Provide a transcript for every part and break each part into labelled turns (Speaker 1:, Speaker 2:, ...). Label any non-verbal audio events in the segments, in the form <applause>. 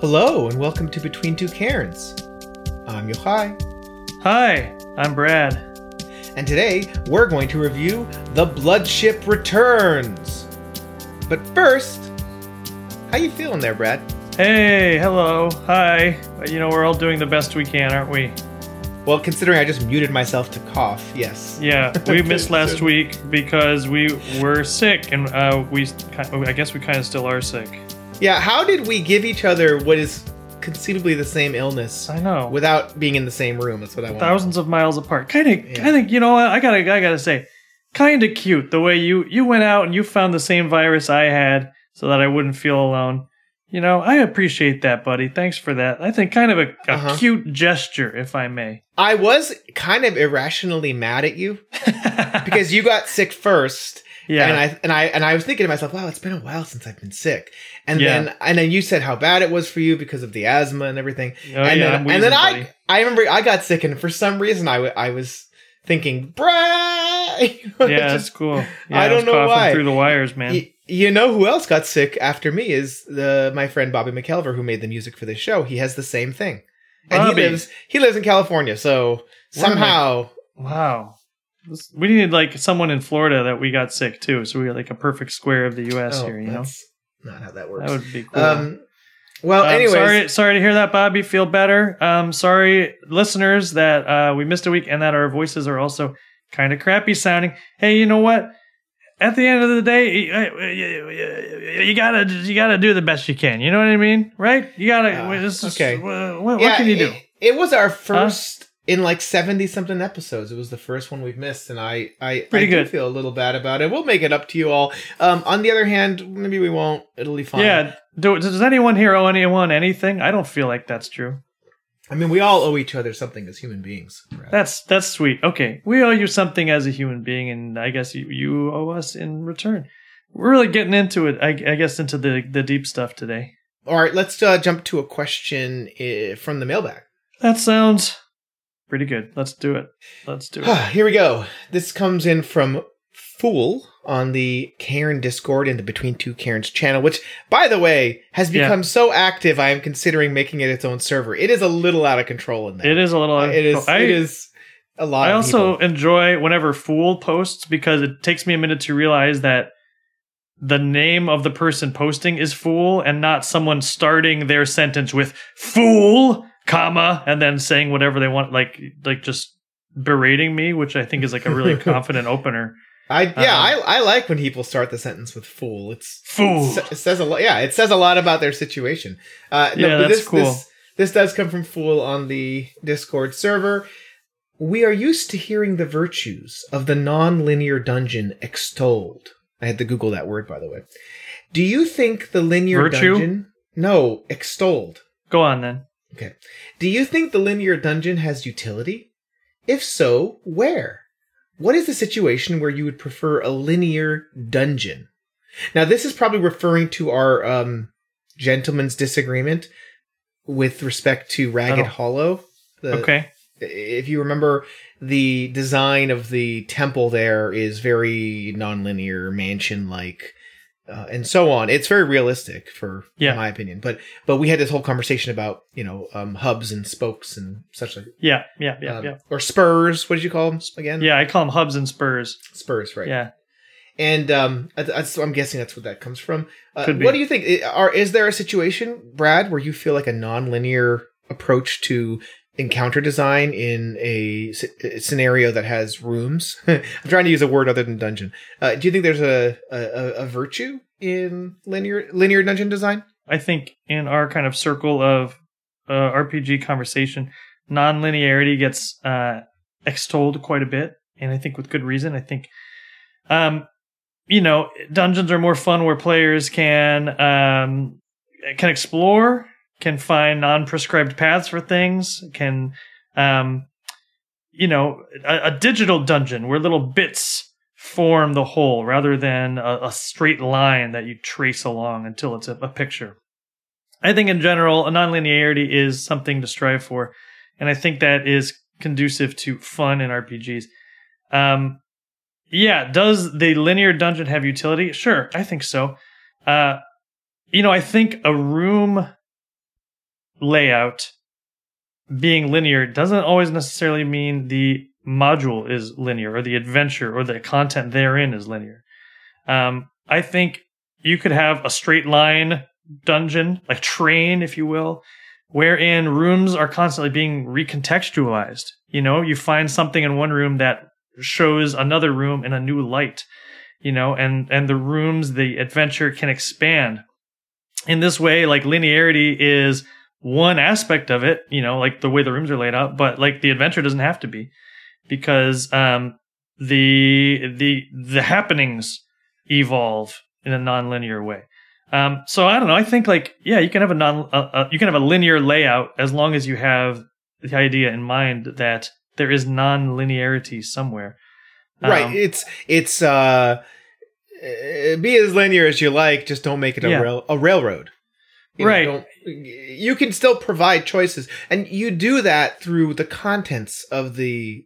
Speaker 1: Hello, and welcome to Between Two Cairns. I'm Yochai,
Speaker 2: Hi, I'm Brad.
Speaker 1: and today we're going to review The Bloodship Returns. But first, how you feeling there, Brad?
Speaker 2: Hey, hello, hi. You know, we're all doing the best we can, aren't we?
Speaker 1: Well, considering I just muted myself to cough, yes.
Speaker 2: Yeah, we <laughs> missed last week because we were sick, and uh, we, I guess we kind of still are sick.
Speaker 1: Yeah, how did we give each other what is conceivably the same illness
Speaker 2: I know.
Speaker 1: without being in the same room? That's what I want.
Speaker 2: thousands of miles apart. Kind of,
Speaker 1: Yeah.
Speaker 2: kind of. You know, what? I gotta, I gotta say, kind of cute the way you you went out and you found the same virus I had, so that I wouldn't feel alone. You know, I appreciate that, buddy. Thanks for that. I think kind of a, a
Speaker 1: Uh-huh.
Speaker 2: cute gesture, if I may.
Speaker 1: I was kind of irrationally mad at you <laughs> because you got sick first.
Speaker 2: Yeah,
Speaker 1: And I and I and I was thinking to myself, wow, it's been a while since I've been sick. And
Speaker 2: Yeah.
Speaker 1: then and then you said how bad it was for you because of the asthma and everything.
Speaker 2: Oh,
Speaker 1: and
Speaker 2: yeah,
Speaker 1: then and then I
Speaker 2: buddy.
Speaker 1: I remember I got sick and for some reason I wa- I was thinking, Brad. <laughs>
Speaker 2: yeah, that's cool. Yeah,
Speaker 1: I don't
Speaker 2: was
Speaker 1: know why.
Speaker 2: through the wires, man.
Speaker 1: Y- you know who else got sick after me is the my friend Bobby McElver who made the music for this show. He has the same thing, and
Speaker 2: Bobby.
Speaker 1: he lives he lives in California. So
Speaker 2: Where
Speaker 1: somehow,
Speaker 2: wow, we needed like someone in Florida that we got sick too, so we got like a perfect square of the U.S.
Speaker 1: oh,
Speaker 2: here. You know,
Speaker 1: not how that works.
Speaker 2: that would be cool.
Speaker 1: Um, well,
Speaker 2: Um,
Speaker 1: anyways,
Speaker 2: sorry, sorry to hear that, Bobby. Feel better. Um, sorry, listeners, that uh, we missed a week and that our voices are also kind of crappy sounding. Hey, you know what? At the end of the day, you, gotta you gotta do the best you can. You know what I mean, right? You gotta.
Speaker 1: Uh,
Speaker 2: this is-
Speaker 1: okay.
Speaker 2: What, what
Speaker 1: Yeah,
Speaker 2: can you do?
Speaker 1: It, it was our first in like seventy something episodes. It was the first one we've missed, and I I
Speaker 2: Pretty
Speaker 1: I do
Speaker 2: good.
Speaker 1: feel a little bad about it. We'll make it up to you all. Um, on the other hand, maybe we won't. It'll be fine.
Speaker 2: Yeah. Do, does anyone here owe anyone anything? I don't feel like that's true.
Speaker 1: I mean, we all owe each other something as human beings.
Speaker 2: That's that's sweet. Okay, we owe you something as a human being, and I guess you, you owe us in return. We're really getting into it. I, I guess into the the deep stuff today.
Speaker 1: all right, let's uh, jump to a question uh, from the mailbag.
Speaker 2: That sounds pretty good. Let's do it. Let's do it. <sighs>
Speaker 1: Here we go. This comes in from Fool on the Cairn Discord in the Between Two Cairns channel, which, by the way, has
Speaker 2: Yeah.
Speaker 1: become so active. I am considering making it its own server. It is a little out of control in there.
Speaker 2: it is a little.
Speaker 1: It is.
Speaker 2: I,
Speaker 1: it is a lot.
Speaker 2: I
Speaker 1: of
Speaker 2: also
Speaker 1: people.
Speaker 2: enjoy whenever Fool posts because it takes me a minute to realize that the name of the person posting is Fool and not someone starting their sentence with Fool, comma, and then saying whatever they want, like like just berating me, which I think is like a really <laughs> confident opener.
Speaker 1: I yeah,
Speaker 2: uh,
Speaker 1: I I like when people start the sentence with "fool." It's
Speaker 2: Fool.
Speaker 1: it says a lot. Yeah, it says a lot about their situation. Uh,
Speaker 2: Yeah,
Speaker 1: but
Speaker 2: that's
Speaker 1: this,
Speaker 2: cool.
Speaker 1: This, this does come from Fool on the Discord server. We are used to hearing the virtues of the non-linear dungeon extolled. I had to Google that word, by the way. Do you think the linear
Speaker 2: Virtue?
Speaker 1: dungeon? No, extolled.
Speaker 2: Go on then.
Speaker 1: Okay. Do you think the linear dungeon has utility? If so, where? What is the situation where you would prefer a linear dungeon? Now, this is probably referring to our um, gentleman's disagreement with respect to Ragged
Speaker 2: Oh.
Speaker 1: Hollow. The-
Speaker 2: Okay.
Speaker 1: If you remember, the design of the temple there is very nonlinear, mansion-like, uh, and so on. It's very realistic, for
Speaker 2: Yeah.
Speaker 1: in my opinion. But but we had this whole conversation about you know um, hubs and spokes and such like
Speaker 2: Yeah, yeah, yeah,
Speaker 1: um,
Speaker 2: yeah.
Speaker 1: or spurs. What did you call them again?
Speaker 2: Yeah, I call them hubs and spurs.
Speaker 1: spurs, right?
Speaker 2: Yeah.
Speaker 1: And um, I- I'm guessing that's what that comes from. Uh,
Speaker 2: Could be.
Speaker 1: What do you think? Are is there a situation, Brad, where you feel like a non-linear approach to encounter design in a sc- scenario that has rooms? <laughs> I'm trying to use a word other than dungeon. Uh, do you think there's a, a a virtue in linear linear dungeon design?
Speaker 2: I think in our kind of circle of uh, RPG conversation, non-linearity gets uh, extolled quite a bit, and I think with good reason. I think, um, you know, dungeons are more fun where players can um, can explore, can find non-prescribed paths for things, can, um, you know, a, a digital dungeon where little bits form the whole rather than a, a straight line that you trace along until it's a, a picture. I think in general, a nonlinearity is something to strive for, and I think that is conducive to fun in RPGs. Um, yeah, does the linear dungeon have utility? Sure, I think so. Uh, you know, I think a room layout being linear doesn't always necessarily mean the module is linear or the adventure or the content therein is linear. Um, I think you could have a straight line dungeon, like train, if you will, wherein rooms are constantly being recontextualized. You know, you find something in one room that shows another room in a new light, you know, and, and the rooms, the adventure can expand. In this way, like linearity is one aspect of it, you know, like the way the rooms are laid out, but like the adventure doesn't have to be because, um, the, the, the happenings evolve in a non-linear way. Um, so I don't know. I think like yeah, you can have a non uh, uh, you can have a linear layout as long as you have the idea in mind that there is non-linearity somewhere.
Speaker 1: Um, right. It's it's uh, be as linear as you like. Just don't make it a
Speaker 2: Yeah.
Speaker 1: rail a railroad. You know,
Speaker 2: Right.
Speaker 1: don't- you can still provide choices, and you do that through the contents of the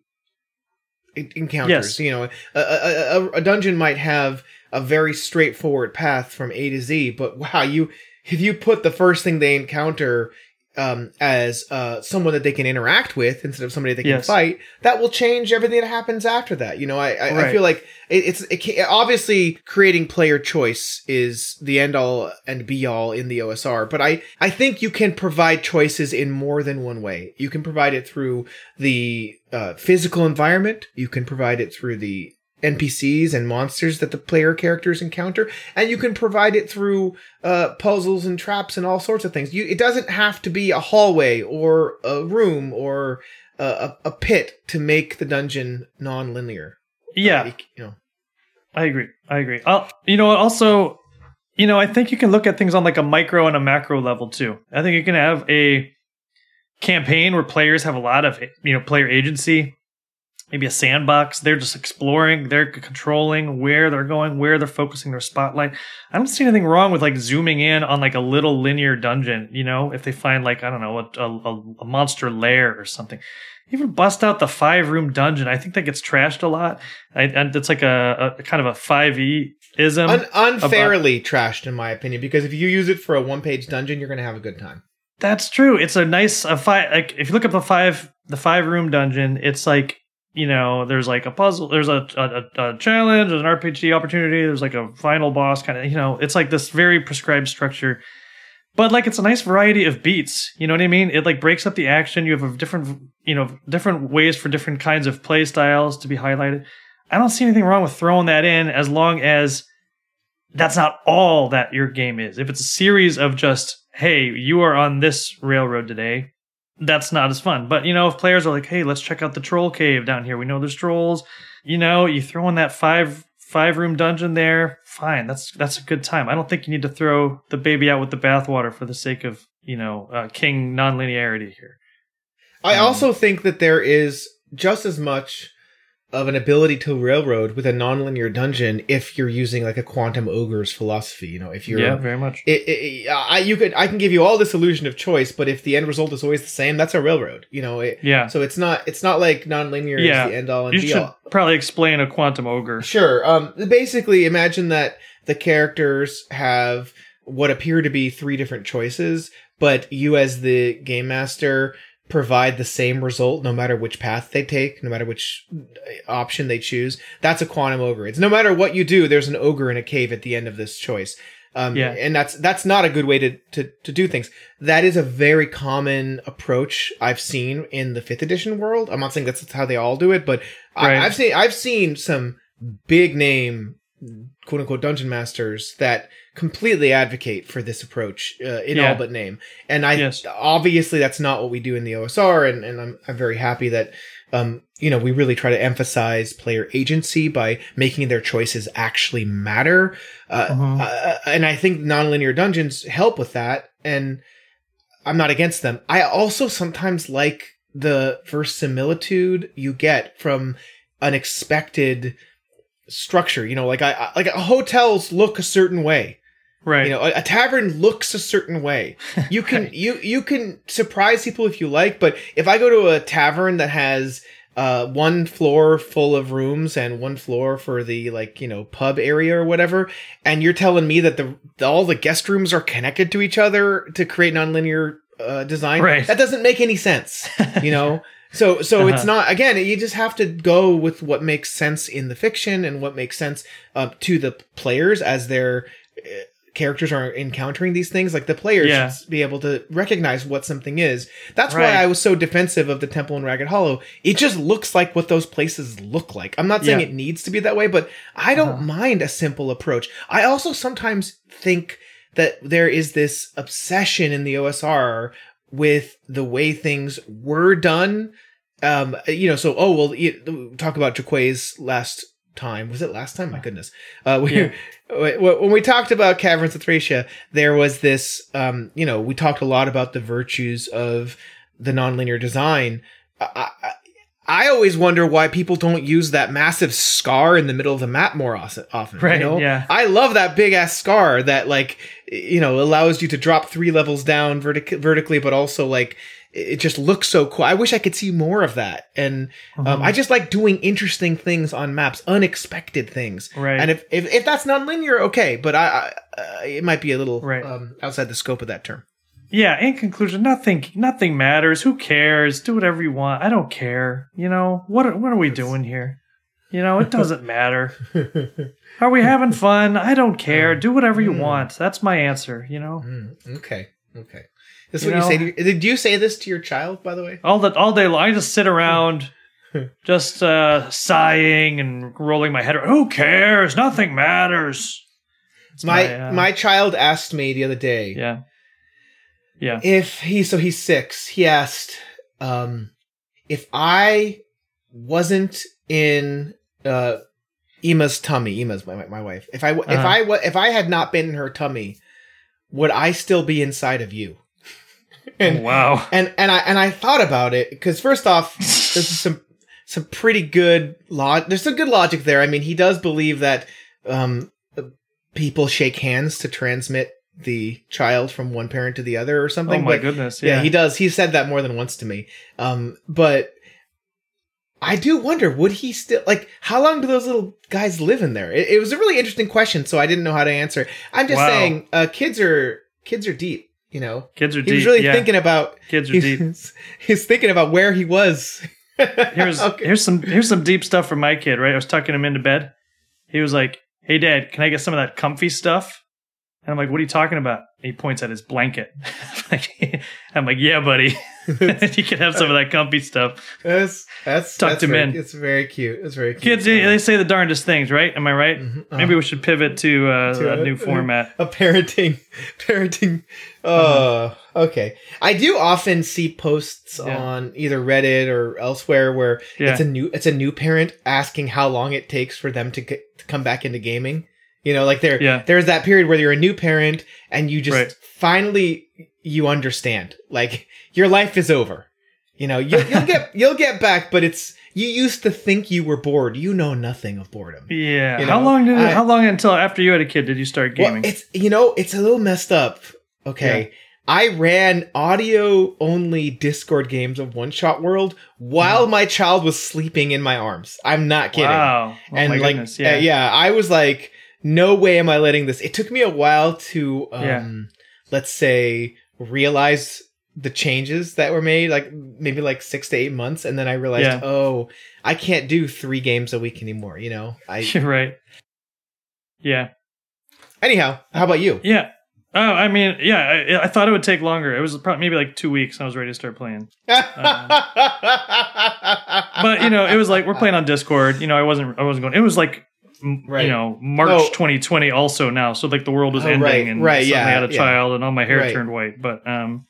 Speaker 1: encounters.
Speaker 2: Yes.
Speaker 1: You know, a, a, a dungeon might have a very straightforward path from A to Z, but wow, you if you put the first thing they encounter um, as uh, someone that they can interact with instead of somebody they can
Speaker 2: Yes.
Speaker 1: fight, that will change everything that happens after that. You know, I I, I feel like it, it's it can, obviously creating player choice is the end all and be all in the OSR, but I I think you can provide choices in more than one way. You can provide it through the uh, physical environment. You can provide it through the NPCs and monsters that the player characters encounter, and you can provide it through uh, puzzles and traps and all sorts of things. You, it doesn't have to be a hallway or a room or a, a, pit to make the dungeon non-linear.
Speaker 2: Yeah,
Speaker 1: Uh, you know.
Speaker 2: I agree. I agree. i you know, also, you know, I think you can look at things on like a micro and a macro level too. I think you can have a campaign where players have a lot of, you know, player agency. Maybe a sandbox. They're just exploring. They're controlling where they're going, where they're focusing their spotlight. I don't see anything wrong with like zooming in on like a little linear dungeon. You know, if they find like I don't know a, a, a monster lair or something. Even bust out the five room dungeon. I think that gets trashed a lot. I, and it's like a, a kind of a five e ism.
Speaker 1: Un- unfairly trashed, in my opinion, because if you use it for a one-page dungeon, you're going to have a good time.
Speaker 2: That's true. It's a nice a five. Like if you look up the five the five room dungeon, it's like you know there's like a puzzle, there's a a, a challenge, there's an RPG opportunity, there's like a final boss kind of. You know, it's like this very prescribed structure. But like it's a nice variety of beats. You know what I mean? It like breaks up the action. You have a different you know different ways for different kinds of play styles to be highlighted. I don't see anything wrong with throwing that in as long as that's not all that your game is. If it's a series of just, hey, you are on this railroad today, that's not as fun. But you know, if players are like, hey, let's check out the troll cave down here. We know there's trolls. You know, you throw in that five five room dungeon there, fine. That's that's a good time. I don't think you need to throw the baby out with the bathwater for the sake of, you know, uh, king nonlinearity here.
Speaker 1: I
Speaker 2: Um,
Speaker 1: also think that there is just as much of an ability to railroad with a nonlinear dungeon if you're using like a quantum ogre's philosophy. You know, if you're
Speaker 2: yeah, very much.
Speaker 1: it, it, I you could I can give you all this illusion of choice, but if the end result is always the same, that's a railroad. You know, it,
Speaker 2: Yeah.
Speaker 1: so it's not it's not like nonlinear
Speaker 2: Yeah.
Speaker 1: is the end all and
Speaker 2: You
Speaker 1: be
Speaker 2: should
Speaker 1: all.
Speaker 2: probably explain a quantum ogre.
Speaker 1: Sure. Um, basically, imagine that the characters have what appear to be three different choices, but you, as the game master, provide the same result no matter which path they take, no matter which uh, option they choose. That's a quantum ogre. It's no matter what you do, there's an ogre in a cave at the end of this choice. Um,
Speaker 2: Yeah.
Speaker 1: and that's that's not a good way to, to to do things. That is a very common approach I've seen in the fifth edition world. I'm not saying that's how they all do it, but
Speaker 2: Right.
Speaker 1: I, I've seen I've seen some big name quote unquote dungeon masters that completely advocate for this approach uh, in
Speaker 2: Yeah.
Speaker 1: all but name. And I
Speaker 2: Yes.
Speaker 1: obviously that's not what we do in the OSR, and, and I'm I'm very happy that um you know we really try to emphasize player agency by making their choices actually matter. Uh,
Speaker 2: Mhm.
Speaker 1: uh, and I think nonlinear dungeons help with that, and I'm not against them. I also sometimes like the verisimilitude you get from an expected structure. You know, like I, I like hotels look a certain way.
Speaker 2: Right.
Speaker 1: You know, a, a tavern looks a certain way. <laughs> You can
Speaker 2: Right.
Speaker 1: you you can surprise people if you like, but if I go to a tavern that has uh one floor full of rooms and one floor for the like you know pub area or whatever and you're telling me that the, the all the guest rooms are connected to each other to create nonlinear uh, design.
Speaker 2: Right.
Speaker 1: That doesn't make any sense. <laughs> You know. So so it's
Speaker 2: Uh-huh.
Speaker 1: not again. You just have to go with what makes sense in the fiction and what makes sense uh, to the players as their uh, characters are encountering these things. Like the players
Speaker 2: Yeah.
Speaker 1: should be able to recognize what something is. That's
Speaker 2: Right.
Speaker 1: why I was so defensive of the temple in Ragged Hollow. It just looks like what those places look like. I'm not saying
Speaker 2: Yeah.
Speaker 1: it needs to be that way, but I don't
Speaker 2: Uh-huh.
Speaker 1: mind a simple approach. I also sometimes think that there is this obsession in the OSR with the way things were done. Um, you know, so oh well, you, talk about Jaquays last time. Was it last time? My goodness. Uh, we,
Speaker 2: Yeah. <laughs>
Speaker 1: when we talked about Caverns of Thracia, there was this. Um, you know, we talked a lot about the virtues of the nonlinear design. I, I, I always wonder why people don't use that massive scar in the middle of the map more often.
Speaker 2: Right,
Speaker 1: You know?
Speaker 2: yeah.
Speaker 1: I love that big ass scar that like you know allows you to drop three levels down vertic- vertically, but also like it just looks so cool. I wish I could see more of that. And um,
Speaker 2: Mhm.
Speaker 1: I just like doing interesting things on maps, unexpected things.
Speaker 2: Right.
Speaker 1: And if if, if that's nonlinear, okay, but I, I uh, it might be a little
Speaker 2: Right.
Speaker 1: um, outside the scope of that term.
Speaker 2: yeah, in conclusion, nothing nothing matters. Who cares? Do whatever you want. I don't care. You know, what are, what are we doing here? You know, it doesn't matter. <laughs> Are we having fun? I don't care. Do whatever you
Speaker 1: Mm.
Speaker 2: want. That's my answer, you know?
Speaker 1: Mm, okay, okay. This is
Speaker 2: You
Speaker 1: what you say.
Speaker 2: know-
Speaker 1: did you say this to your child, by the way?
Speaker 2: All that all day long I just sit around <laughs> just uh sighing and rolling my head around. Who cares? Nothing matters. It's
Speaker 1: My
Speaker 2: uh,
Speaker 1: my child asked me the other day.
Speaker 2: Yeah. Yeah.
Speaker 1: if he so he's six he asked um if i wasn't in uh Ema's tummy Ema's my, my wife if i if
Speaker 2: Uh-huh.
Speaker 1: i if i had not been in her tummy would i still be inside of you <laughs> and
Speaker 2: wow.
Speaker 1: and and i and i thought about it because first off <laughs> there's some some pretty good log there's some good logic there i mean he does believe that um people shake hands to transmit the child from one parent to the other or something.
Speaker 2: Oh my
Speaker 1: but
Speaker 2: goodness.
Speaker 1: yeah.
Speaker 2: Yeah.
Speaker 1: he does. He said that more than once to me. Um, but I do wonder, would he still like? How long do those little guys live in there? It, it was a really interesting question, so I didn't know how to answer. I'm just
Speaker 2: Wow.
Speaker 1: saying, uh, kids are kids are deep. You know,
Speaker 2: Kids are
Speaker 1: he
Speaker 2: deep.
Speaker 1: was really
Speaker 2: yeah.
Speaker 1: thinking about.
Speaker 2: Kids are deep.
Speaker 1: He's, he's thinking about where he was. <laughs>
Speaker 2: Here's
Speaker 1: Okay.
Speaker 2: here's some here's some deep stuff for my kid. Right, I was tucking him into bed. He was like, "Hey, Dad, can I get some of that comfy stuff?" And I'm like, "What are you talking about?" And he points at his blanket. <laughs> I'm like, "Yeah, buddy, <laughs> <laughs> you can have some of that comfy stuff."
Speaker 1: that's that's
Speaker 2: Tucked
Speaker 1: that's
Speaker 2: him
Speaker 1: very-
Speaker 2: in.
Speaker 1: It's very cute. It's very cute.
Speaker 2: Kids, they they say the darndest things, right? Am I right?
Speaker 1: Mhm. Uh,
Speaker 2: Maybe we should pivot to, uh,
Speaker 1: To
Speaker 2: a
Speaker 1: a-
Speaker 2: new format.
Speaker 1: a parenting parenting uh okay i do often see posts
Speaker 2: Yeah.
Speaker 1: on either reddit or elsewhere where
Speaker 2: Yeah.
Speaker 1: it's a new it's a new parent asking how long it takes for them to, get, to come back into gaming you know like there
Speaker 2: Yeah.
Speaker 1: there's that period where you're a new parent and you just
Speaker 2: Right.
Speaker 1: finally you understand like your life is over you know you'll, you'll get <laughs> you'll get back but it's you used to think you were bored you know nothing of boredom
Speaker 2: Yeah.
Speaker 1: You
Speaker 2: how long did it,
Speaker 1: I-
Speaker 2: how long until after you had a kid did you start gaming?
Speaker 1: well, it's you know, it's a little messed up. Okay. I ran audio only Discord games of One Shot World while mm. my child was sleeping in my arms. I'm not kidding.
Speaker 2: Wow. Oh
Speaker 1: and
Speaker 2: my
Speaker 1: like
Speaker 2: goodness.
Speaker 1: yeah.
Speaker 2: Yeah.
Speaker 1: yeah, I was like, no way am I letting this. It took me a while to um
Speaker 2: Yeah.
Speaker 1: let's say realize the changes that were made, like maybe like six to eight months, and then I realized,
Speaker 2: Yeah.
Speaker 1: oh, I can't do three games a week anymore, you know? I <laughs>
Speaker 2: right. Yeah.
Speaker 1: anyhow, how about you?
Speaker 2: Yeah. Oh, I mean, yeah. I, I thought it would take longer. It was probably maybe like two weeks. and I was ready to start playing. <laughs> But you know, it was like we're playing on Discord. You know, I wasn't. I wasn't going. It was like.
Speaker 1: Right.
Speaker 2: You know, March
Speaker 1: Oh.
Speaker 2: 2020 also now. So like the world was
Speaker 1: Oh,
Speaker 2: ending
Speaker 1: right,
Speaker 2: and
Speaker 1: right,
Speaker 2: suddenly
Speaker 1: yeah,
Speaker 2: I had a
Speaker 1: yeah.
Speaker 2: child and all my hair
Speaker 1: Right.
Speaker 2: turned white. But um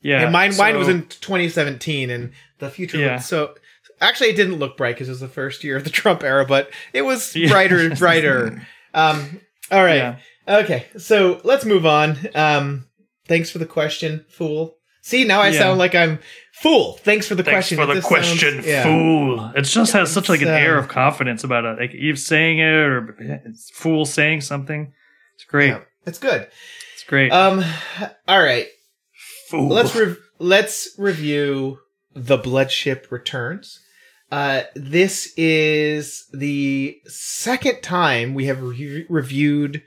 Speaker 2: yeah.
Speaker 1: and mine, mine was in 2017, and the future.
Speaker 2: Yeah.
Speaker 1: Looked so actually, it didn't look bright because it was the first year of the <laughs> Trump era, but it was
Speaker 2: Yeah.
Speaker 1: brighter, and brighter. <laughs> Um, all right,
Speaker 2: Yeah.
Speaker 1: okay, so let's move on. Um, thanks for the question, fool. See, now I
Speaker 2: Yeah.
Speaker 1: sound like I'm fool. Thanks for the question.
Speaker 2: Thanks
Speaker 1: question.
Speaker 2: for the question,
Speaker 1: sounds- yeah.
Speaker 2: fool. It just has such like an
Speaker 1: It's,
Speaker 2: air
Speaker 1: um,
Speaker 2: of confidence about it. Like Eve saying it or it's fool saying something. It's great.
Speaker 1: Yeah, it's good.
Speaker 2: It's great.
Speaker 1: Um, all right,
Speaker 2: fool.
Speaker 1: let's re- let's review the Bloodship Returns. Uh, this is the second time we have re- reviewed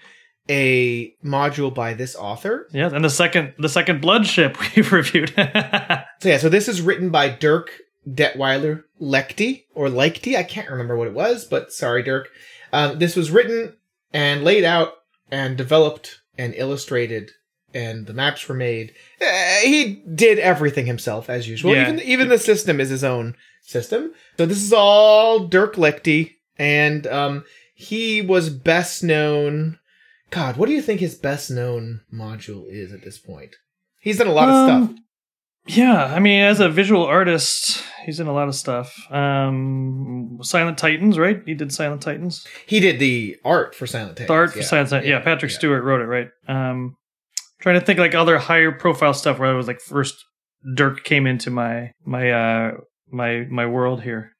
Speaker 1: a module by this author.
Speaker 2: Yeah, and the second the second blood ship <laughs> we've reviewed.
Speaker 1: So yeah, so this is written by Dirk Detweiler Lechty or Leichty. I can't remember what it was, but sorry, Dirk. Um, this was written and laid out and developed and illustrated, and the maps were made. Uh, he did everything himself as usual.
Speaker 2: Yeah.
Speaker 1: Even even the system is his own system. So this is all Dirk Lechty, and um, he was best known. God, what do you think his best known module is at this point? He's done a lot of
Speaker 2: Um,
Speaker 1: stuff.
Speaker 2: yeah, I mean, as a visual artist, he's in a lot of stuff. Um, Silent Titans, right? He did Silent Titans.
Speaker 1: He did the art for Silent Tales.
Speaker 2: The art for. Silent Titans. Yeah, Patrick Stuart wrote it, right? Um, trying to think like other higher profile stuff where I was like first Dirk came into my my uh my my world here.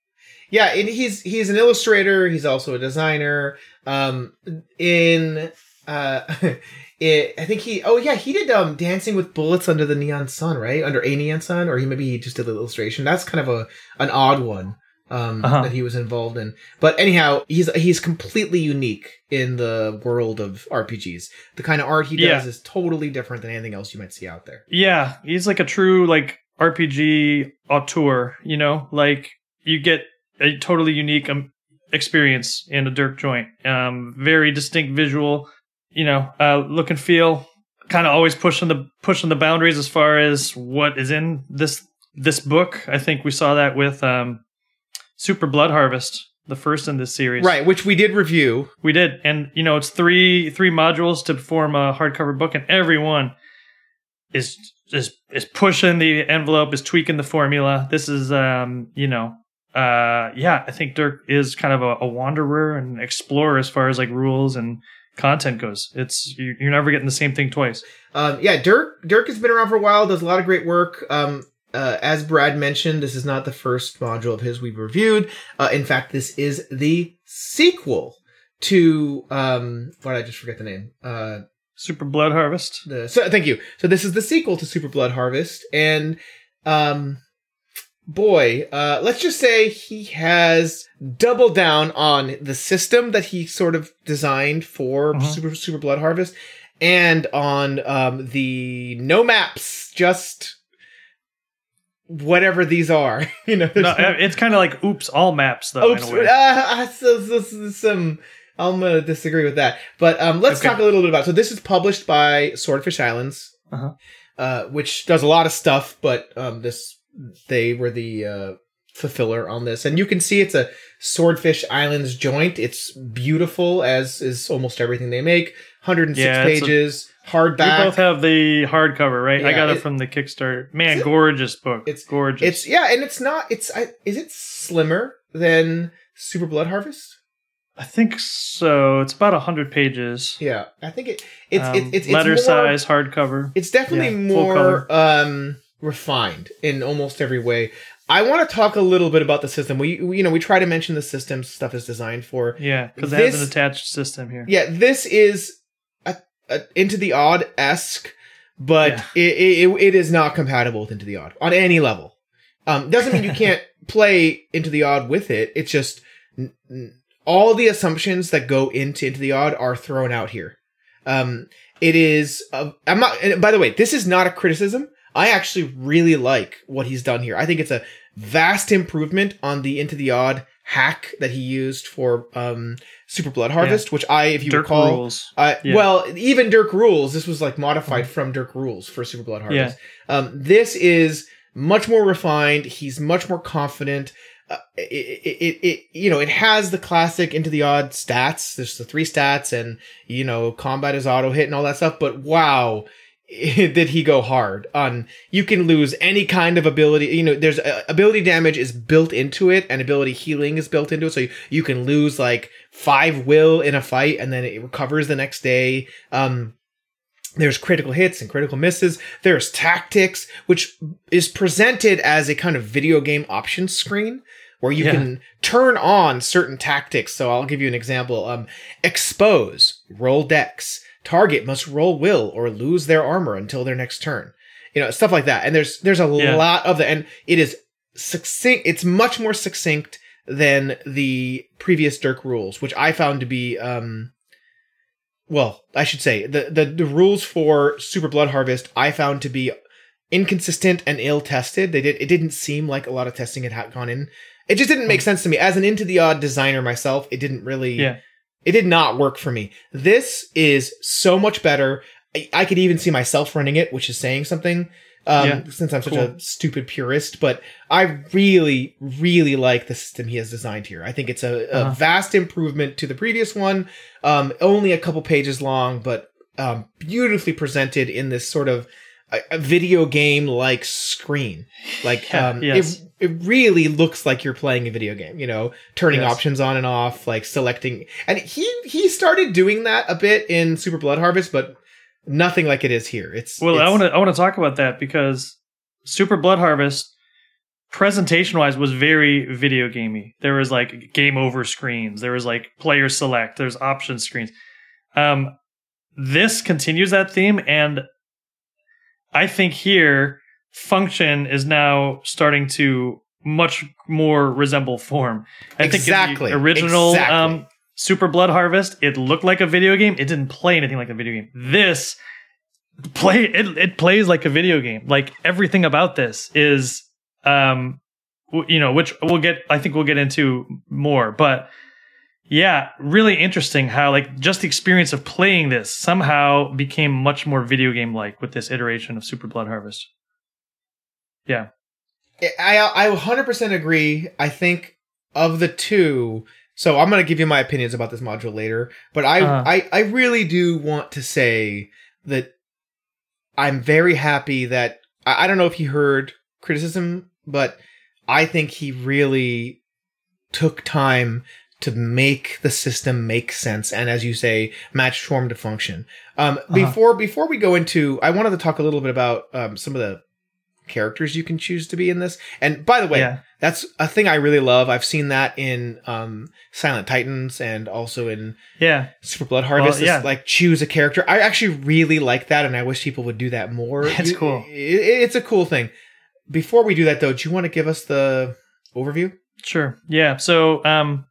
Speaker 1: Yeah, and he's he's an illustrator. He's also a designer. Um, in uh, <laughs> it, I think he. Oh yeah, he did um Dancing with Bullets under the Neon Sun, right? Under a Neon Sun, or he maybe he just did the illustration. That's kind of a an odd one. Um,
Speaker 2: Uh-huh.
Speaker 1: that he was involved in, but anyhow, he's he's completely unique in the world of RPGs. The kind of art he does
Speaker 2: Yeah.
Speaker 1: is totally different than anything else you might see out there.
Speaker 2: Yeah, he's like a true like RPG auteur, you know? Like you get a totally unique um, experience in a Dirk joint. Um very distinct visual, you know, uh look and feel, kind of always pushing the pushing the boundaries as far as what is in this this book. I think we saw that with um Super Blood Harvest, the first in this series.
Speaker 1: Right, which we did review.
Speaker 2: We did, and you know, it's three three modules to form a hardcover book, and every one is is is pushing the envelope, is tweaking the formula. This is, um, you know, uh, yeah, I think Dirk is kind of a, a wanderer and explorer as far as like rules and content goes. It's you, you're never getting the same thing twice.
Speaker 1: Um, yeah, Dirk Dirk has been around for a while, does a lot of great work. Um, uh, as Brad mentioned, this is not the first module of his we've reviewed. Uh, in fact, this is the sequel to um, what did I just forget the name? Uh,
Speaker 2: Super Blood Harvest.
Speaker 1: the so thank you. So this is the sequel to Super Blood Harvest, and um, boy, uh, let's just say he has doubled down on the system that he sort of designed for
Speaker 2: Mhm.
Speaker 1: Super Super Blood Harvest, and on um, the no maps, just whatever these are. <laughs> you know,
Speaker 2: No,
Speaker 1: no-
Speaker 2: it's kind of like oops, all maps though.
Speaker 1: Oops,
Speaker 2: in a way.
Speaker 1: uh, so, so, so, some. I'm gonna disagree with that, but um, let's
Speaker 2: Okay.
Speaker 1: talk a little bit about. So this is published by Swordfish Islands,
Speaker 2: Uh-huh.
Speaker 1: uh, which does a lot of stuff, but um, this they were the uh, fulfiller on this, and you can see it's a Swordfish Islands joint. It's beautiful, as is almost everything they make. 106
Speaker 2: Yeah, it's a-
Speaker 1: pages,
Speaker 2: We both have the hardcover, right? I got it,
Speaker 1: it-
Speaker 2: from the Kickstarter. Man,
Speaker 1: it-
Speaker 2: gorgeous book.
Speaker 1: It's-
Speaker 2: gorgeous.
Speaker 1: It's yeah, and it's not. It's I, is it slimmer than Super Blood Harvest?
Speaker 2: I think so. It's about hundred pages.
Speaker 1: Yeah, I think it. It's
Speaker 2: Um,
Speaker 1: it's it's, it's
Speaker 2: letter
Speaker 1: more,
Speaker 2: size hardcover.
Speaker 1: It's definitely
Speaker 2: Yeah,
Speaker 1: more um refined in almost every way. I want to talk a little bit about the system. We, we you know we try to mention the system stuff is designed for.
Speaker 2: Yeah, because it has an attached system here.
Speaker 1: Yeah, this is a, a into the odd esque, but
Speaker 2: Yeah.
Speaker 1: it, it it is not compatible with into the odd on any level. Um, doesn't mean you <laughs> can't play into the odd with it. It's just n- n- all the assumptions that go into into the odd are thrown out here. Um, it is. Uh, I'm not. And by the way, this is not a criticism. I actually really like what he's done here. I think it's a vast improvement on the into the odd hack that he used for um, Super Blood Harvest, which I, if you
Speaker 2: Dirk
Speaker 1: recall,
Speaker 2: rules.
Speaker 1: uh,
Speaker 2: Yeah.
Speaker 1: Well, even Dirk Rules, this was like modified from Dirk Rules for Super Blood
Speaker 2: Yeah.
Speaker 1: Harvest. Um, this is much more refined. He's much more confident. Uh, it, it, it, it, you know, it has the classic into the odd stats. There's the three stats and, you know, combat is auto hit and all that stuff. But wow, <laughs> did he go hard on, you can lose any kind of ability. You know, there's uh, ability damage is built into it and ability healing is built into it. So you, you can lose like five will in a fight and then it recovers the next day. Um, there's critical hits and critical misses. There's tactics, which is presented as a kind of video game options screen where you
Speaker 2: Yeah.
Speaker 1: can turn on certain tactics. So I'll give you an example. Um, expose, roll dex. Target must roll will or lose their armor until their next turn. You know, stuff like that. And there's, there's a
Speaker 2: Yeah.
Speaker 1: lot of the, and it is succinct. It's much more succinct than the previous Dirk rules, which I found to be, um, well, I should say the, the the rules for Super Blood Harvest I found to be inconsistent and ill tested. They did it didn't seem like a lot of testing had gone in. It just didn't make sense to me as an into the odd designer myself. It didn't really.
Speaker 2: Yeah.
Speaker 1: It did not work for me. This is so much better. I, I could even see myself running it, which is saying something. Um,
Speaker 2: Yeah,
Speaker 1: since I'm such
Speaker 2: cool.
Speaker 1: a stupid purist, but I really, really like the system he has designed here. I think it's a, a
Speaker 2: Uh-huh.
Speaker 1: vast improvement to the previous one. Um, only a couple pages long, but um, beautifully presented in this sort of a, a video game like screen. Like,
Speaker 2: Yeah,
Speaker 1: um,
Speaker 2: yes.
Speaker 1: it, it really looks like you're playing a video game, you know, turning
Speaker 2: Yes.
Speaker 1: options on and off, like selecting. And he, he started doing that a bit in Super Blood Harvest, but nothing like it is here. It's,
Speaker 2: Well, I want to I want to talk about that because Super Blood Harvest presentation wise was very video gamey. There was like game over screens. There was like player select. There's option screens. Um, this continues that theme, and I think here function is now starting to much more resemble form. I
Speaker 1: Exactly.
Speaker 2: think the original
Speaker 1: Exactly.
Speaker 2: um, Super Blood Harvest, it looked like a video game. It didn't play anything like a video game. This play it, it plays like a video game. Like everything about this is um w- you know, which we'll get I think we'll get into more, but yeah, really interesting how like just the experience of playing this somehow became much more video game like with this iteration of Super Blood Harvest. Yeah.
Speaker 1: I I 100% agree. I think of the two, so I'm going to give you my opinions about this module later, but I
Speaker 2: Uh-huh.
Speaker 1: I I really do want to say that I'm very happy that I, I don't know if he heard criticism, but I think he really took time to make the system make sense and as you say match form to function um
Speaker 2: Uh-huh.
Speaker 1: before before we go into i wanted to talk a little bit about um some of the characters you can choose to be in this and by the way
Speaker 2: yeah.
Speaker 1: that's a thing i really love i've seen that in um silent titans and also in
Speaker 2: Yeah.
Speaker 1: super blood harvest
Speaker 2: Well, yeah.
Speaker 1: This, like choose a character i actually really like that and i wish people would do that more <laughs>
Speaker 2: That's
Speaker 1: You-
Speaker 2: cool.
Speaker 1: it- it's a cool thing before we do that though do you want to give us the overview
Speaker 2: Sure. Yeah. So, um,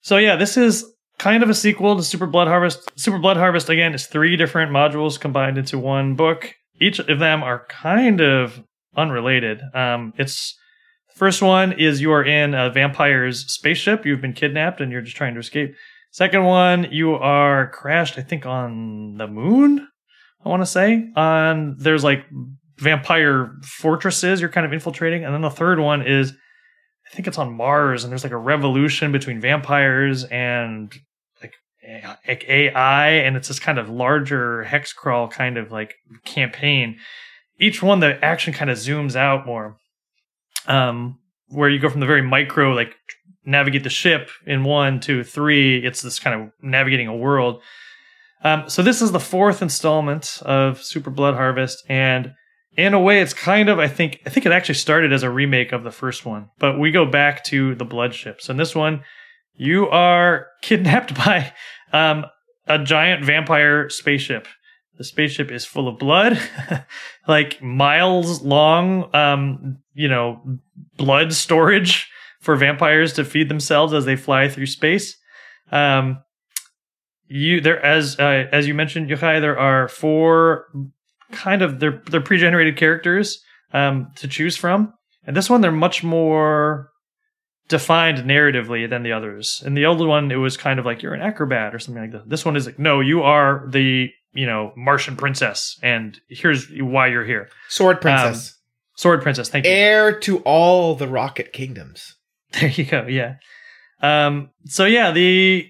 Speaker 2: so yeah, this is kind of a sequel to Super Blood Harvest. Super Blood Harvest again is three different modules combined into one book. Each of them are kind of unrelated. Um, it's first one is you are in a vampire's spaceship. You've been kidnapped and you're just trying to escape. Second one, you are crashed. I think on the moon. I want to say on there's like vampire fortresses you're kind of infiltrating, and then the third one is I think it's on Mars, and there's like a revolution between vampires and AI, and it's this kind of larger hex crawl kind of like campaign. Each one, the action kind of zooms out more, um, where you go from the very micro, like navigate the ship in one, two, three. It's this kind of navigating a world. Um, so this is the fourth installment of Super Blood Harvest, and in a way, it's kind of I think I think it actually started as a remake of the first one, but we go back to the blood ships. And this one, you are kidnapped <laughs> by um, a giant vampire spaceship. The spaceship is full of blood, <laughs> like miles long. Um, you know, blood storage for vampires to feed themselves as they fly through space. Um, you there as uh, as you mentioned, Yochai, there are four kind of they're they're pre-generated characters um, to choose from, and this one they're much more defined narratively than the others. In the old one, it was kind of like you're an acrobat or something like that. This one is like, no, you are the you know Martian princess, and here's why you're here.
Speaker 1: sword princess
Speaker 2: Sword princess, thank you.
Speaker 1: heir to all the rocket kingdoms <laughs>
Speaker 2: There you go. Yeah. Um, so yeah, the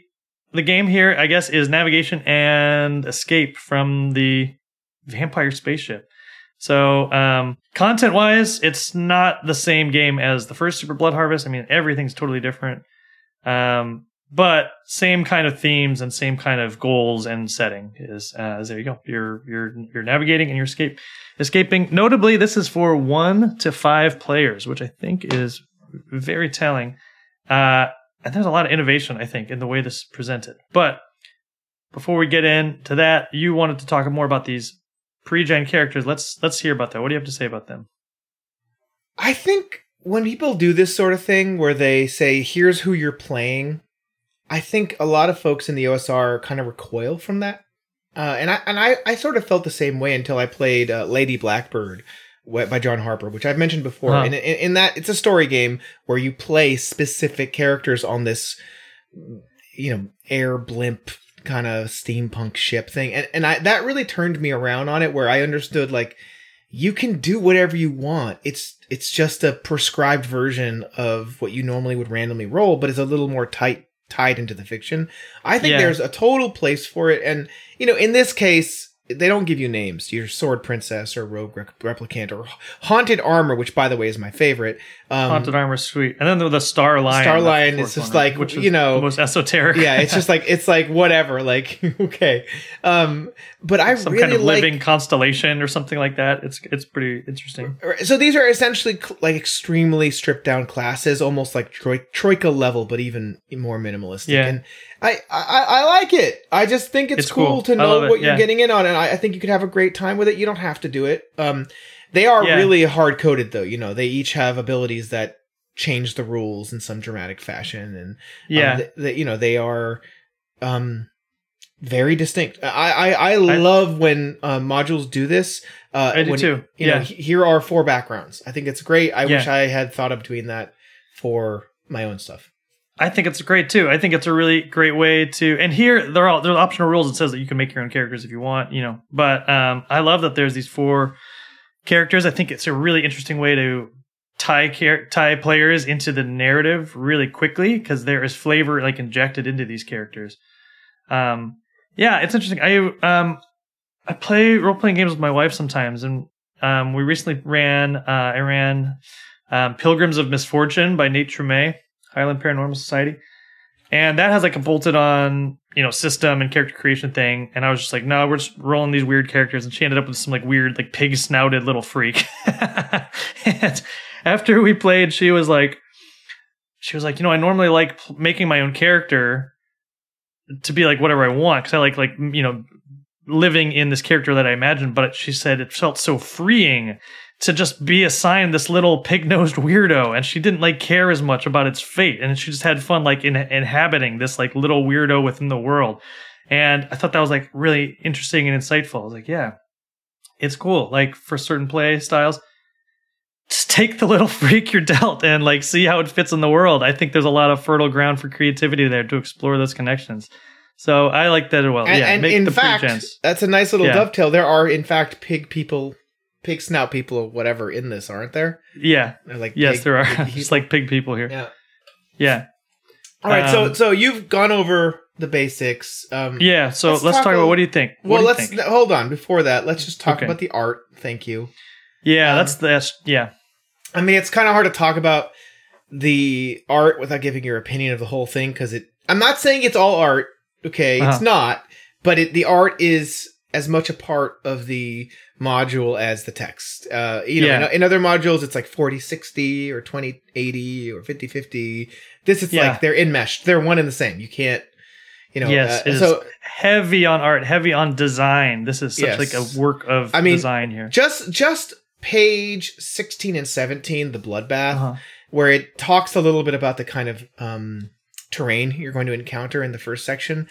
Speaker 2: the game here, I guess, is navigation and escape from the vampire spaceship. So um, content wise, it's not the same game as the first Super Blood Harvest. I mean, everything's totally different. Um, but same kind of themes and same kind of goals and setting is uh, there you go. You're you're you're navigating and you're escape escaping. Notably, this is for one to five players, which I think is very telling. Uh, and there's a lot of innovation, I think, in the way this is presented. But before we get into that, you wanted to talk more about these pre-gen characters. Let's let's hear about that. What do you have to say about them?
Speaker 1: I think when people do this sort of thing where they say, here's who you're playing, I think a lot of folks in the OSR kind of recoil from that. Uh, and I and I, I sort of felt the same way until I played uh, Lady Blackbird by John Harper, which I've mentioned before.
Speaker 2: Huh.
Speaker 1: And in, in that, it's a story game where you play specific characters on this, you know, air blimp kind of steampunk ship thing, and and I that really turned me around on it, where I understood like you can do whatever you want. It's it's just a prescribed version of what you normally would randomly roll, but it's a little more tight tied into the fiction. I think
Speaker 2: Yeah.
Speaker 1: there's a total place for it, and you know, in this case, they don't give you names. You're sword princess or rogue replicant or haunted armor, which by the way is my favorite. Um,
Speaker 2: Haunted Armor Suite, and then the, the Star Lion.
Speaker 1: Star Lion is just like,
Speaker 2: which
Speaker 1: you know-
Speaker 2: the most esoteric.
Speaker 1: yeah, it's just like <laughs> it's like whatever. Like <laughs> okay, um, but I
Speaker 2: some
Speaker 1: really
Speaker 2: kind of
Speaker 1: like
Speaker 2: living constellation or something like that. It's it's pretty interesting.
Speaker 1: So these are essentially cl- like extremely stripped down classes, almost like Troi- Troika level, but even more minimalistic.
Speaker 2: Yeah.
Speaker 1: And I, I I like it. I just think it's,
Speaker 2: It's
Speaker 1: cool,
Speaker 2: cool.
Speaker 1: to know
Speaker 2: it,
Speaker 1: what you're
Speaker 2: yeah.
Speaker 1: getting in on, and I, I think you could have a great time with it. You don't have to do it. Um, they are
Speaker 2: Yeah.
Speaker 1: really hard coded though. You know, they each have abilities that change the rules in some dramatic fashion, and
Speaker 2: Yeah,
Speaker 1: um, th- th- you know they are um very distinct. I I, I love when uh, modules do this. Uh,
Speaker 2: I do
Speaker 1: when,
Speaker 2: too.
Speaker 1: You know,
Speaker 2: Yeah.
Speaker 1: he- here are four backgrounds. I think it's great. I
Speaker 2: Yeah.
Speaker 1: wish I had thought of doing that for my own stuff.
Speaker 2: I think it's great too. I think it's a really great way to. And here there are all there's optional rules. It says that you can make your own characters if you want, you know. But um, I love that there's these four characters. I think it's a really interesting way to tie char- tie players into the narrative really quickly because there is flavor like injected into these characters. Um, yeah, it's interesting. I um I play role playing games with my wife sometimes, and um, we recently ran uh, I ran um, Pilgrims of Misfortune by Nate Treme, Highland Paranormal Society, and that has like a bolted on you know system and character creation thing. And I was just like, no, we're just rolling these weird characters, and she ended up with some like weird like pig snouted little freak. <laughs> and after we played, she was like, she was like, you know, I normally like pl- making my own character to be like whatever I want because I like like you know living in this character that I imagined. But she said it felt so freeing to just be assigned this little pig-nosed weirdo, and she didn't like care as much about its fate, and she just had fun like in, inhabiting this like little weirdo within the world. And I thought that was like really interesting and insightful. I was like, yeah, it's cool. Like for certain play styles, just take the little <laughs> freak you're dealt and like see how it fits in the world. I think there's a lot of fertile ground for creativity there to explore those connections. So I like that as well.
Speaker 1: And,
Speaker 2: yeah,
Speaker 1: and in
Speaker 2: the
Speaker 1: fact,
Speaker 2: pre-gens.
Speaker 1: that's a nice little
Speaker 2: Yeah.
Speaker 1: dovetail. There are in fact pig people, pig snout people, or whatever in this, aren't there?
Speaker 2: Yeah,
Speaker 1: They're like
Speaker 2: yes,
Speaker 1: pig-
Speaker 2: there are <laughs> just like pig people here.
Speaker 1: yeah.
Speaker 2: Yeah,
Speaker 1: All right, so
Speaker 2: Um,
Speaker 1: so you've gone over the basics. Um,
Speaker 2: yeah. So
Speaker 1: Let's
Speaker 2: let's,
Speaker 1: talk
Speaker 2: talk, about what do you think? What
Speaker 1: Well,
Speaker 2: you
Speaker 1: let's
Speaker 2: think?
Speaker 1: hold on. Before that, let's just talk
Speaker 2: Okay.
Speaker 1: about the art. Thank you.
Speaker 2: Yeah,
Speaker 1: um,
Speaker 2: that's the that's, yeah.
Speaker 1: I mean, it's kind of hard to talk about the art without giving your opinion of the whole thing because it. I'm not saying it's all art. Okay, it's
Speaker 2: Uh-huh.
Speaker 1: not. But it, the art is as much a part of the module as the text. Uh, you know,
Speaker 2: Yeah.
Speaker 1: in, in other modules, it's like 40 60 or 20 80 or 50 50. This is
Speaker 2: Yeah.
Speaker 1: like they're enmeshed. They're one and the same. You can't, you know.
Speaker 2: yes,
Speaker 1: uh, so
Speaker 2: heavy on art, heavy on design. This is such
Speaker 1: Yes.
Speaker 2: like a work of
Speaker 1: I mean,
Speaker 2: design here.
Speaker 1: just just page 16 and 17, the bloodbath.
Speaker 2: Uh-huh.
Speaker 1: where it talks a little bit about the kind of um, terrain you're going to encounter in the first section.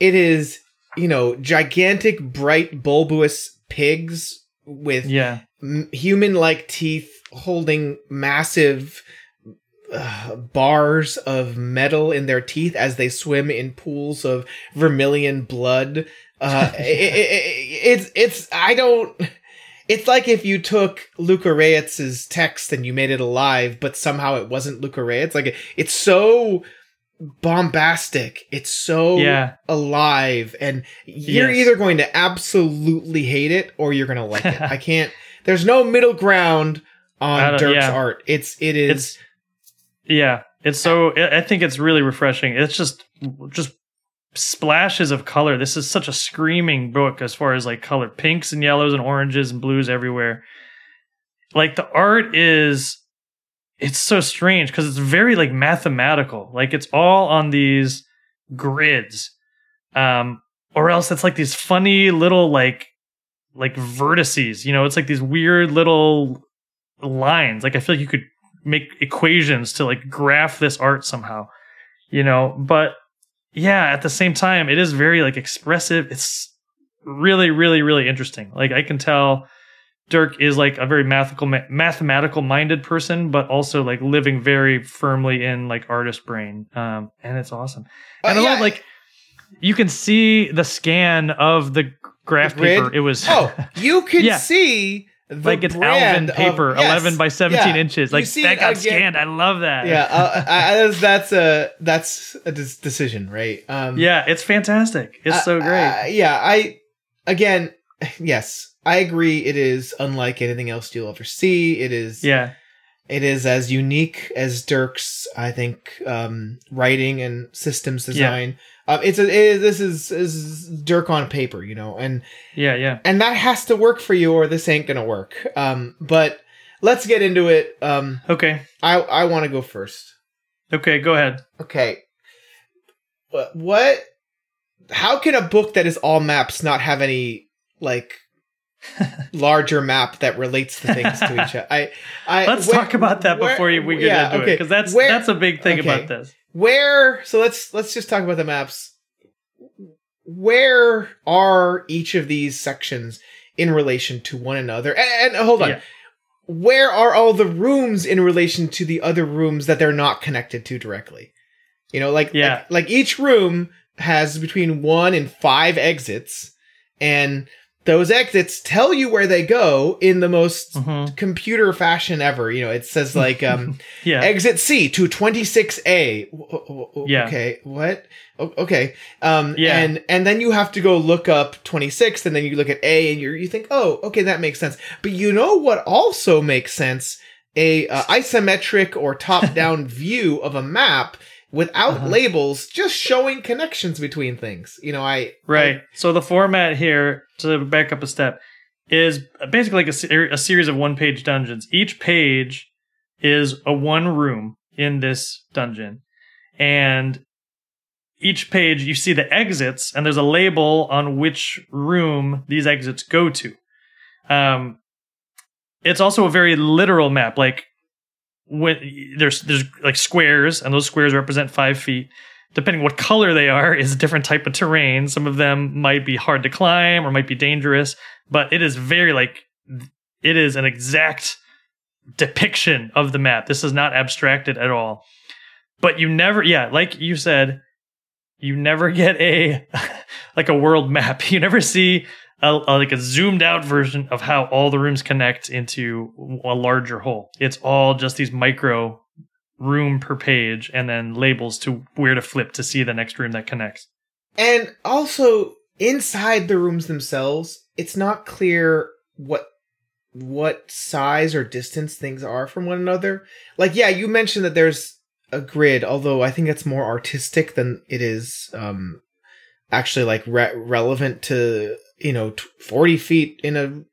Speaker 1: It is, you know, gigantic, bright, bulbous pigs with
Speaker 2: Yeah,
Speaker 1: m- human-like teeth holding massive uh, bars of metal in their teeth as they swim in pools of vermilion blood. Uh, <laughs> i i i it's it's I don't. It's like if you took Luka Rejec' text and you made it alive, but somehow it wasn't Luka Rejec. Like it's so bombastic. It's so
Speaker 2: Yeah.
Speaker 1: alive, and you're
Speaker 2: Yes.
Speaker 1: either going to absolutely hate it or you're going to like it. <laughs> I can't. There's no middle ground on Dirk's
Speaker 2: yeah.
Speaker 1: art. It's it is.
Speaker 2: it's yeah. It's so. I I think it's really refreshing. It's just just splashes of color. This is such a screaming book as far as like color, pinks and yellows and oranges and blues everywhere. Like the art is it's so strange because it's very like mathematical. Like it's all on these grids. Um or else it's like these funny little like like vertices, you know, it's like these weird little lines. Like I feel like you could make equations to like graph this art somehow. You know, but yeah, at the same time, it is very like expressive. It's really, really, really interesting. Like I can tell Dirk is like a very mathematical, mathematical minded person, but also like living very firmly in like artist brain. Um, and it's awesome.
Speaker 1: Uh,
Speaker 2: And I
Speaker 1: yeah,
Speaker 2: love like you can see the scan of the graph
Speaker 1: The
Speaker 2: paper. It was
Speaker 1: oh, <laughs> you can
Speaker 2: Yeah.
Speaker 1: see the
Speaker 2: like it's Alvin
Speaker 1: of-
Speaker 2: paper,
Speaker 1: yes,
Speaker 2: eleven by seventeen
Speaker 1: yeah.
Speaker 2: inches. Like
Speaker 1: see
Speaker 2: that got
Speaker 1: again-
Speaker 2: scanned. I love that.
Speaker 1: Yeah, uh, I, that's a that's a decision, right? Um,
Speaker 2: yeah, it's fantastic. It's so
Speaker 1: uh,
Speaker 2: great.
Speaker 1: uh, yeah, I again, <laughs> yes, I agree. It is unlike anything else you'll ever see. It is.
Speaker 2: yeah,
Speaker 1: It is as unique as Dirk's, I think, um, writing and systems design. Um, it's a it, this is is Dirk on paper, you know, and
Speaker 2: yeah, yeah.
Speaker 1: and that has to work for you, or this ain't gonna work. Um, but let's get into it. Um,
Speaker 2: Okay,
Speaker 1: I I want to go first.
Speaker 2: okay. Go ahead.
Speaker 1: Okay, what? How can a book that is all maps not have any like larger map that relates the things to each other? <laughs> I I
Speaker 2: Let's
Speaker 1: where-
Speaker 2: talk about that before you, we get
Speaker 1: yeah,
Speaker 2: into it because that's
Speaker 1: Where-
Speaker 2: that's a big thing
Speaker 1: okay.
Speaker 2: about this.
Speaker 1: where so let's let's just talk about the maps where are each of these sections in relation to one another and, and hold on
Speaker 2: Yeah.
Speaker 1: where are all the rooms in relation to the other rooms that they're not connected to directly you know like
Speaker 2: Yeah.
Speaker 1: like, like each room has between one and five exits and those exits tell you where they go in the most
Speaker 2: Mhm.
Speaker 1: computer fashion ever you know it says like um <laughs>
Speaker 2: Yeah,
Speaker 1: Exit C to 26A. W- w- w-
Speaker 2: Yeah.
Speaker 1: Okay. What? O- Okay. Um,
Speaker 2: Yeah.
Speaker 1: and, and then you have to go look up 26 and then you look at A and you you think, oh, okay, that makes sense. But you know what also makes sense? A uh, isometric or top down <laughs> view of a map without
Speaker 2: Uh-huh.
Speaker 1: labels, just showing connections between things. You know, I,
Speaker 2: right. So the format here, to back up a step, is basically like a, a series of one-page dungeons. Each page is a one room in this dungeon, and each page you see the exits, and there's a label on which room these exits go to. Um, it's also a very literal map. Like when there's there's like squares, and those squares represent five feet. Depending what color they are, is a different type of terrain. Some of them might be hard to climb or might be dangerous, but it is very like it is an exact depiction of the map. This is not abstracted at all. But you never, yeah, like you said, you never get a <laughs> like a world map. <laughs> You never see a, a- like a zoomed out version of how all the rooms connect into a larger whole. It's all just these micro room per page and then labels to where to flip to see the next room that connects.
Speaker 1: And also inside the rooms themselves, it's not clear what what size or distance things are from one another. Like yeah, you mentioned that there's a grid, although I think it's more artistic than it is um actually like re- relevant to, you know, t- 40 feet in a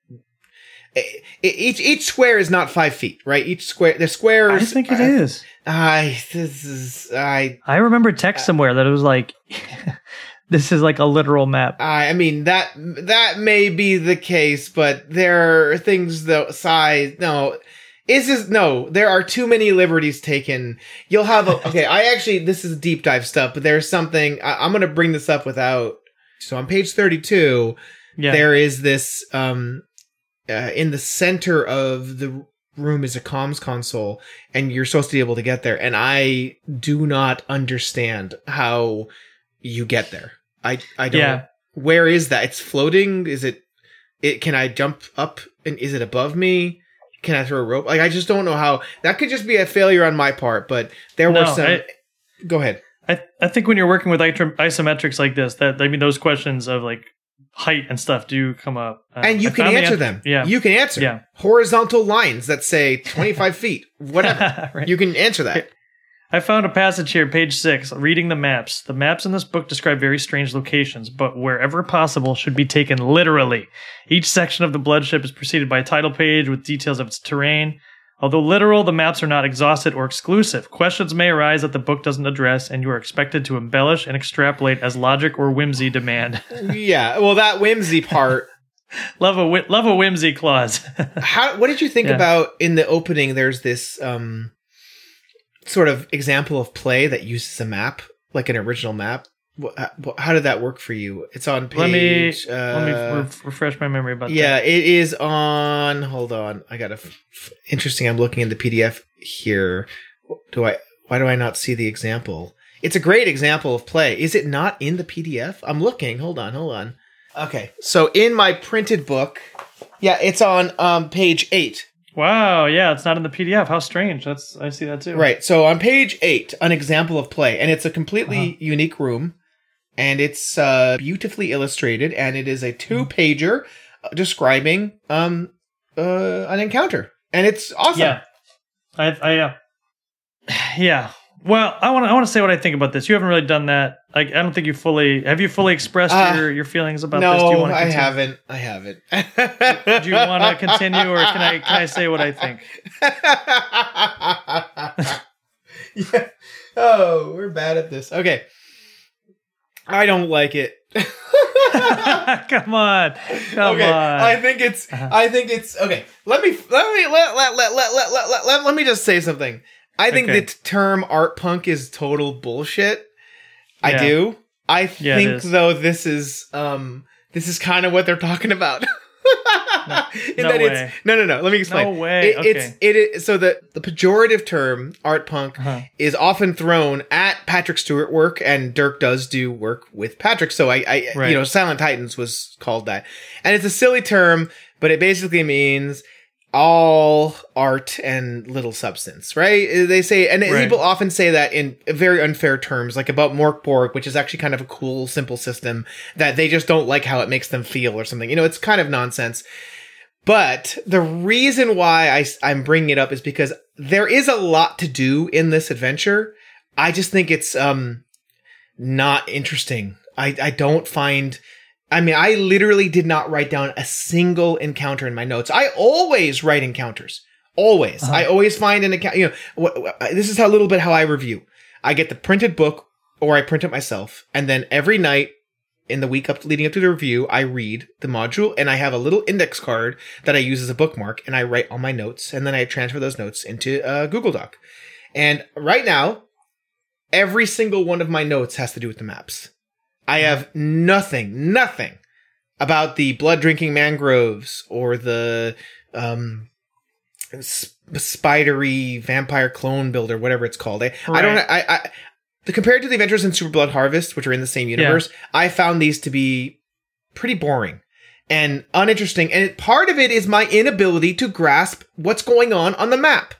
Speaker 1: eh, eh, eh, each each square is not 5 feet, right? Each square the squares
Speaker 2: I think it
Speaker 1: I-
Speaker 2: is.
Speaker 1: I this is I
Speaker 2: I remember text somewhere that it was like, <laughs> this is like a literal map.
Speaker 1: I I mean that that may be the case, but there are things the size. No, is this no? There are too many liberties taken. You'll have a <laughs> okay. I actually this is deep dive stuff, but there's something I, I'm going to bring this up without. So on page 32,
Speaker 2: Yeah.
Speaker 1: there is this um uh, in the center of the room is a comms console and you're supposed to be able to get there and i do not understand how you get there. I i don't
Speaker 2: Yeah.
Speaker 1: where is that? It's floating? Is it it can i jump up and is it above me? Can i throw a rope? Like i just don't know how that could just be a failure on my part but there were some
Speaker 2: I-
Speaker 1: go ahead
Speaker 2: I, I think when you're working with isometrics like this, that I mean those questions of like height and stuff do come up, Uh,
Speaker 1: and you
Speaker 2: I
Speaker 1: can answer
Speaker 2: an-
Speaker 1: them
Speaker 2: Yeah,
Speaker 1: you can answer
Speaker 2: Yeah.
Speaker 1: horizontal lines that say <laughs> 25 feet whatever <laughs>
Speaker 2: Right.
Speaker 1: you can answer that
Speaker 2: I found a passage here, page six, reading the maps. The maps in this book describe very strange locations, but wherever possible should be taken literally. Each section of the bloodship is preceded by a title page with details of its terrain. Although literal, the maps are not exhausted or exclusive. Questions may arise that the book doesn't address, and you are expected to embellish and extrapolate as logic or whimsy demand. <laughs>
Speaker 1: yeah well that whimsy part <laughs>
Speaker 2: love a whi- love a whimsy clause. <laughs>
Speaker 1: how what did you think
Speaker 2: Yeah.
Speaker 1: about in the opening there's this um sort of example of play that uses a map like an original map how did that work for you? It's on page.
Speaker 2: Let me
Speaker 1: uh,
Speaker 2: let me re- refresh my memory about that.
Speaker 1: yeah,
Speaker 2: that.
Speaker 1: it is on. Hold on, I got a. F- interesting. I'm looking in the PDF here. Do I? Why do I not see the example? It's a great example of play. Is it not in the PDF? I'm looking. Hold on, hold on. Okay, so in my printed book, yeah, it's on um, page eight.
Speaker 2: Wow, yeah, it's not in the PDF. How strange. That's I see that too.
Speaker 1: Right. So on page eight, an example of play, and it's a completely
Speaker 2: Uh-huh.
Speaker 1: unique room, and it's uh, beautifully illustrated, and it is a two pager describing um uh, an encounter, and it's awesome.
Speaker 2: Yeah. I I uh, yeah. Well, I want to I want to say what I think about this. You haven't really done that. Like I don't think you fully have you fully expressed
Speaker 1: Uh,
Speaker 2: your your feelings about this. Do you
Speaker 1: No,
Speaker 2: want to
Speaker 1: I haven't. I haven't.
Speaker 2: Do you want to <laughs> continue or can I can I say what I think? <laughs>
Speaker 1: yeah. Oh, we're bad at this. Okay. I don't like it. <laughs> <laughs>
Speaker 2: Come on. Come
Speaker 1: okay,
Speaker 2: on.
Speaker 1: I think it's.
Speaker 2: Uh-huh.
Speaker 1: I think it's okay. Let me. Let me. Let. Let. Let. Let. Let. Let. Let, let, let me just say something. I think
Speaker 2: Okay.
Speaker 1: the term art punk is total bullshit. I do. I
Speaker 2: Yeah,
Speaker 1: think though this is um this is kind of what they're talking about. <laughs> <laughs>
Speaker 2: No
Speaker 1: that
Speaker 2: way.
Speaker 1: it's no no no. Let me explain.
Speaker 2: No way.
Speaker 1: It,
Speaker 2: okay.
Speaker 1: It's it is so the the pejorative term art punk
Speaker 2: Uh-huh.
Speaker 1: is often thrown at Patrick Stuart work, and Dirk does do work with Patrick. So I, I
Speaker 2: Right.
Speaker 1: you know, Silent Titans was called that, and it's a silly term, but it basically means all art and little substance, right? They say, and
Speaker 2: Right.
Speaker 1: people often say that in very unfair terms, like about Mörk Borg, which is actually kind of a cool, simple system that they just don't like how it makes them feel or something. You know, it's kind of nonsense. But the reason why I, I'm bringing it up is because there is a lot to do in this adventure. I just think it's um not interesting. I, I don't find. I mean, I literally did not write down a single encounter in my notes. I always write encounters. Always.
Speaker 2: Uh-huh.
Speaker 1: I always find an account. You know, wh- wh- this is how a little bit how I review. I get the printed book, or I print it myself, and then every night in the week up leading up to the review, I read the module, and I have a little index card that I use as a bookmark, and I write all my notes, and then I transfer those notes into a Google Doc. And right now, every single one of my notes has to do with the maps. I have nothing, nothing about the blood drinking mangroves or the um, sp- spidery vampire clone builder, whatever it's called. I, I don't. I, I the compared to the Adventures in Super Blood Harvest, which are in the same universe, I found these to be pretty boring and uninteresting. And part of it is my inability to grasp what's going on on the map.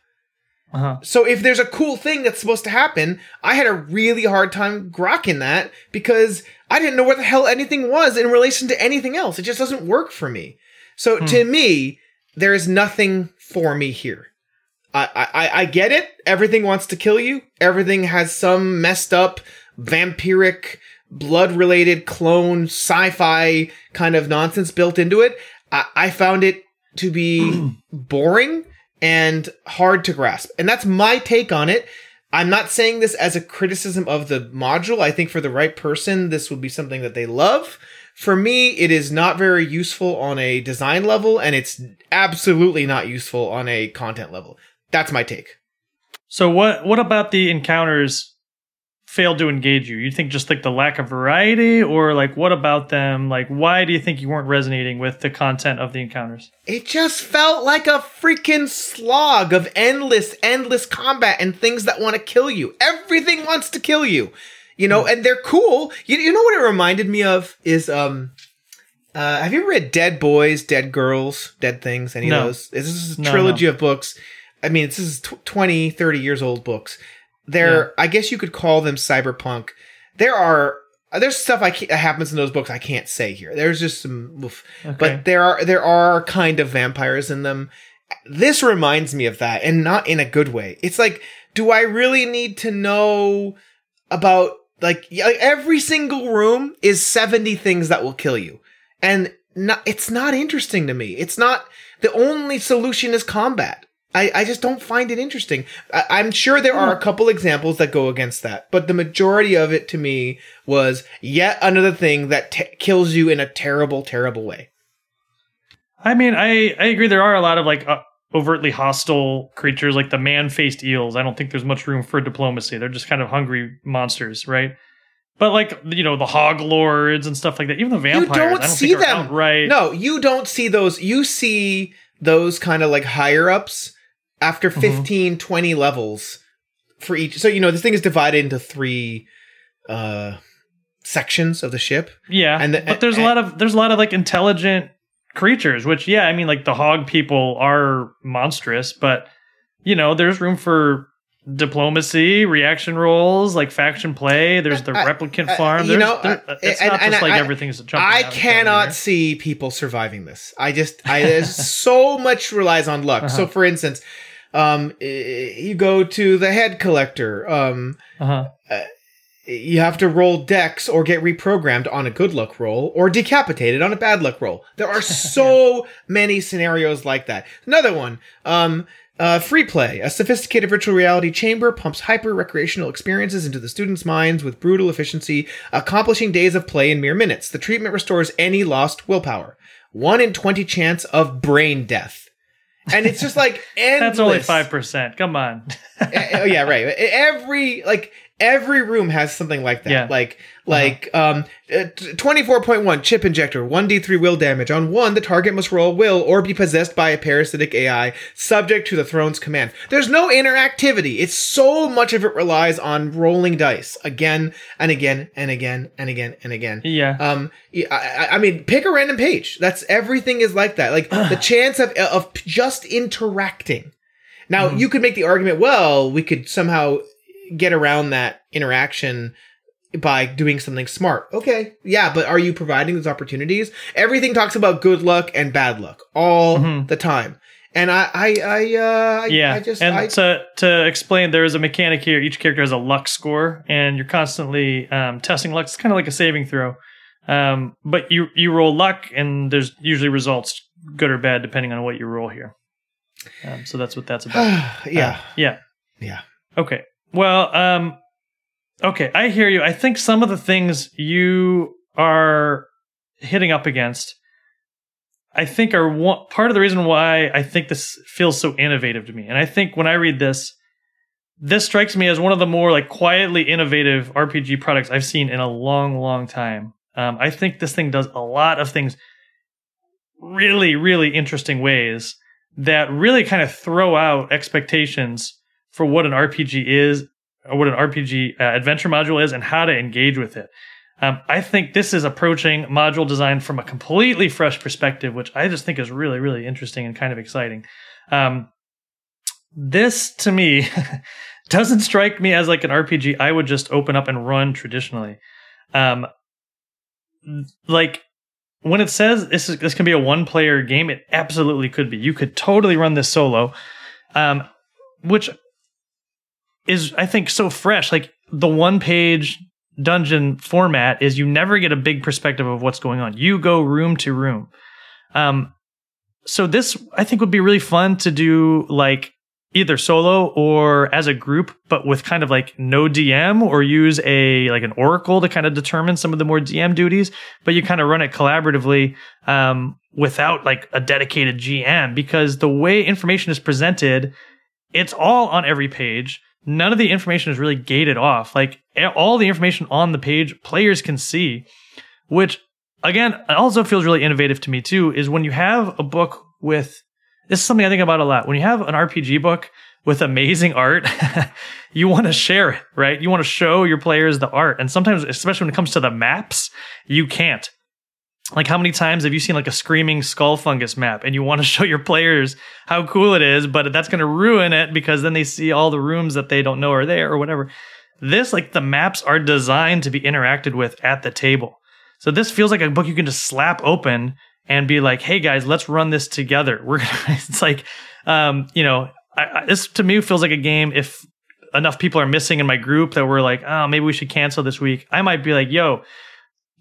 Speaker 2: Uh-huh.
Speaker 1: So if there's a cool thing that's supposed to happen, I had a really hard time grokking that because I didn't know where the hell anything was in relation to anything else. It just doesn't work for me. So
Speaker 2: Hmm.
Speaker 1: to me, there is nothing for me here. I, I, I get it. Everything wants to kill you. Everything has some messed up, vampiric, blood related clone sci-fi kind of nonsense built into it. I, I found it to be <clears throat> boring and hard to grasp. And that's my take on it. I'm not saying this as a criticism of the module. I think for the right person, this would be something that they love. For me, it is not very useful on a design level, and it's absolutely not useful on a content level. That's my take.
Speaker 2: So what what about the encounters failed to engage you? You think just like the lack of variety or like what about them? Like why do you think you weren't resonating with the content of the encounters?
Speaker 1: It just felt like a freaking slog of endless, endless combat and things that want to kill you. Everything wants to kill you. You know, and they're cool. You, you know what it reminded me of is um uh have you ever read Dead Boys, Dead Girls, Dead Things, any
Speaker 2: No.
Speaker 1: of those? This is a
Speaker 2: No,
Speaker 1: trilogy of books. I mean, this is tw 20, 30 years old books. They're I guess you could call them cyberpunk. There are there's stuff I that happens in those books I can't say here. There's just some oof.
Speaker 2: Okay.
Speaker 1: But there are there are kind of vampires in them. This reminds me of that, and not in a good way. It's like, do I really need to know about like, like every single room is seventy things that will kill you, and not, it's not interesting to me. It's not the only solution is combat. I, I just don't find it interesting. I, I'm sure there are a couple examples that go against that, but the majority of it to me was yet another thing that t- kills you in a terrible, terrible way.
Speaker 2: I mean, I I agree there are a lot of like uh, overtly hostile creatures like the man-faced eels. I don't think there's much room for diplomacy. They're just kind of hungry monsters, right? But like you know the hog lords and stuff like that, even the vampires,
Speaker 1: you don't,
Speaker 2: I don't
Speaker 1: see them
Speaker 2: right?
Speaker 1: No, you don't see those. You see those kind of like higher ups after
Speaker 2: Mhm.
Speaker 1: 15, 20 levels for each. So, you know, this thing is divided into three uh sections of the ship.
Speaker 2: Yeah,
Speaker 1: And the-
Speaker 2: but there's a lot of there's a lot of like intelligent creatures, which yeah, I mean like the hog people are monstrous, but you know there's room for diplomacy, reaction rolls, like faction play. There's the
Speaker 1: I-
Speaker 2: replicant
Speaker 1: I-
Speaker 2: farm.
Speaker 1: you
Speaker 2: There's,
Speaker 1: know,
Speaker 2: there- it's
Speaker 1: and-
Speaker 2: not
Speaker 1: and
Speaker 2: just like
Speaker 1: I-
Speaker 2: everything's a jump.
Speaker 1: I cannot see people surviving this. I just, I, there's <laughs> so much relies on luck. So,
Speaker 2: Uh-huh.
Speaker 1: for instance, um, you go to the head collector. Um,
Speaker 2: Uh-huh.
Speaker 1: you have to roll dex or get reprogrammed on a good luck roll or decapitated on a bad luck roll. There are <laughs> so many scenarios like that. Another one, um, uh, free play. A sophisticated virtual reality chamber pumps hyper recreational experiences into the students' minds with brutal efficiency, accomplishing days of play in mere minutes. The treatment restores any lost willpower. One in 20 chance of brain death. And it's just like endless. <laughs>
Speaker 2: That's only five percent. Come on.
Speaker 1: Eh, eh, oh yeah, right. <laughs> Every like every room has something like that.
Speaker 2: Yeah.
Speaker 1: Like like um twenty four point one chip injector, one d three will damage. On one, the target must roll will or be possessed by a parasitic AI, subject to the throne's command. There's no interactivity. It's so much of it relies on rolling dice again and again and again and again and again.
Speaker 2: yeah.
Speaker 1: Um, I, I- mean, pick a random page. That's everything is like that. Like the <sighs> chance of of just interacting. Now
Speaker 2: Mhm.
Speaker 1: you could make the argument. Well, we could somehow get around that interaction by doing something smart. Okay, yeah, but are you providing those opportunities? Everything talks about good luck and bad luck all
Speaker 2: Mhm.
Speaker 1: the time, and I, I, I, uh,
Speaker 2: yeah,
Speaker 1: I just,
Speaker 2: and
Speaker 1: I,
Speaker 2: to to explain, there is a mechanic here. Each character has a luck score, and you're constantly um, testing luck. It's kind of like a saving throw, um, but you you roll luck, and there's usually results, good or bad, depending on what you roll here. Um, so that's what that's about. <sighs>
Speaker 1: yeah,
Speaker 2: Uh, yeah,
Speaker 1: yeah.
Speaker 2: Okay. Well, um, okay, I hear you. I think some of the things you are hitting up against, I think are one, part of the reason why I think this feels so innovative to me. And I think when I read this, this strikes me as one of the more like quietly innovative RPG products I've seen in a long, long time. Um, I think this thing does a lot of things really, really interesting ways that really kind of throw out expectations for what an RPG is, or what an RPG uh, adventure module is, and how to engage with it. Um, I think this is approaching module design from a completely fresh perspective, which I just think is really, really interesting and kind of exciting. Um, this to me <laughs> doesn't strike me as like an RPG I would just open up and run traditionally. Um, like when it says this is this can be a one player game, it absolutely could be. You could totally run this solo, um, which is I think so fresh. Like the one page dungeon format is you never get a big perspective of what's going on. You go room to room. Um, so this I think would be really fun to do like either solo or as a group, but with kind of like no DM or use a like an oracle to kind of determine some of the more DM duties, but you kind of run it collaboratively um, without like a dedicated GM because the way information is presented, it's all on every page. None of the information is really gated off. Like all the information on the page, players can see, which again also feels really innovative to me too. Is when you have a book with this is something I think about a lot. When you have an RPG book with amazing art, <laughs> you want to share it, right? You want to show your players the art. And sometimes, especially when it comes to the maps, you can't. Like, how many times have you seen like a screaming skull fungus map and you want to <laughs> show your players how cool it is, but that's going to ruin it because then they see all the rooms that they don't know are there or whatever. This, like, the maps are designed to be interacted with at the table. So this feels like a book you can just slap open and be like, "Hey guys, let's run this together." <laughs> We're gonna. It's like, um, you know, I, I, this to me feels like a game. If enough people are missing in my group that we're like, "Oh, maybe we should cancel this week," I might be like, "Yo."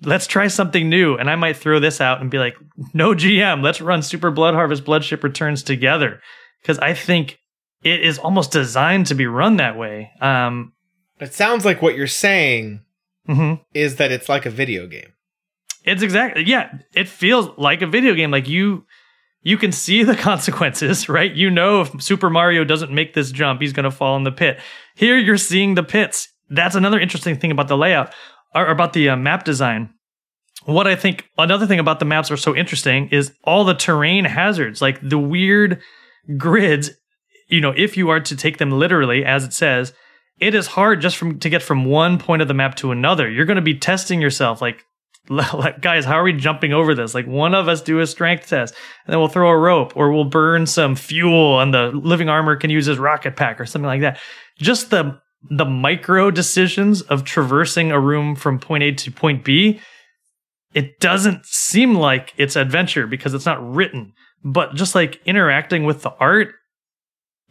Speaker 2: Let's try something new. And I might throw this out and be like, no GM, let's run Super Blood Harvest Bloodship Returns together. Because I think it is almost designed to be run that way. Um,
Speaker 1: It sounds like what you're saying
Speaker 2: mhm.
Speaker 1: is that it's like a video game.
Speaker 2: It's exactly yeah. It feels like a video game. Like you, you can see the <laughs> consequences, right? You know, if Super Mario doesn't make this jump, he's going to fall in the pit. Here, you're seeing the pits. That's another interesting thing about the layout. Or about the uh, map design. What I think another thing about the maps are so interesting is all the terrain hazards, like the weird grids. You know, if you are to take them literally, as it says, it is hard just from to get from one point of the map to another. You're going to be testing yourself, like, <laughs> like, guys, how are we jumping over this? Like, one of us do a strength test, and then we'll throw a rope, or we'll burn some fuel, and the living armor can use his rocket pack, or something like that. Just the the micro decisions of traversing a room from point A to point B, it doesn't seem like it's adventure because it's not written. But just like interacting with the art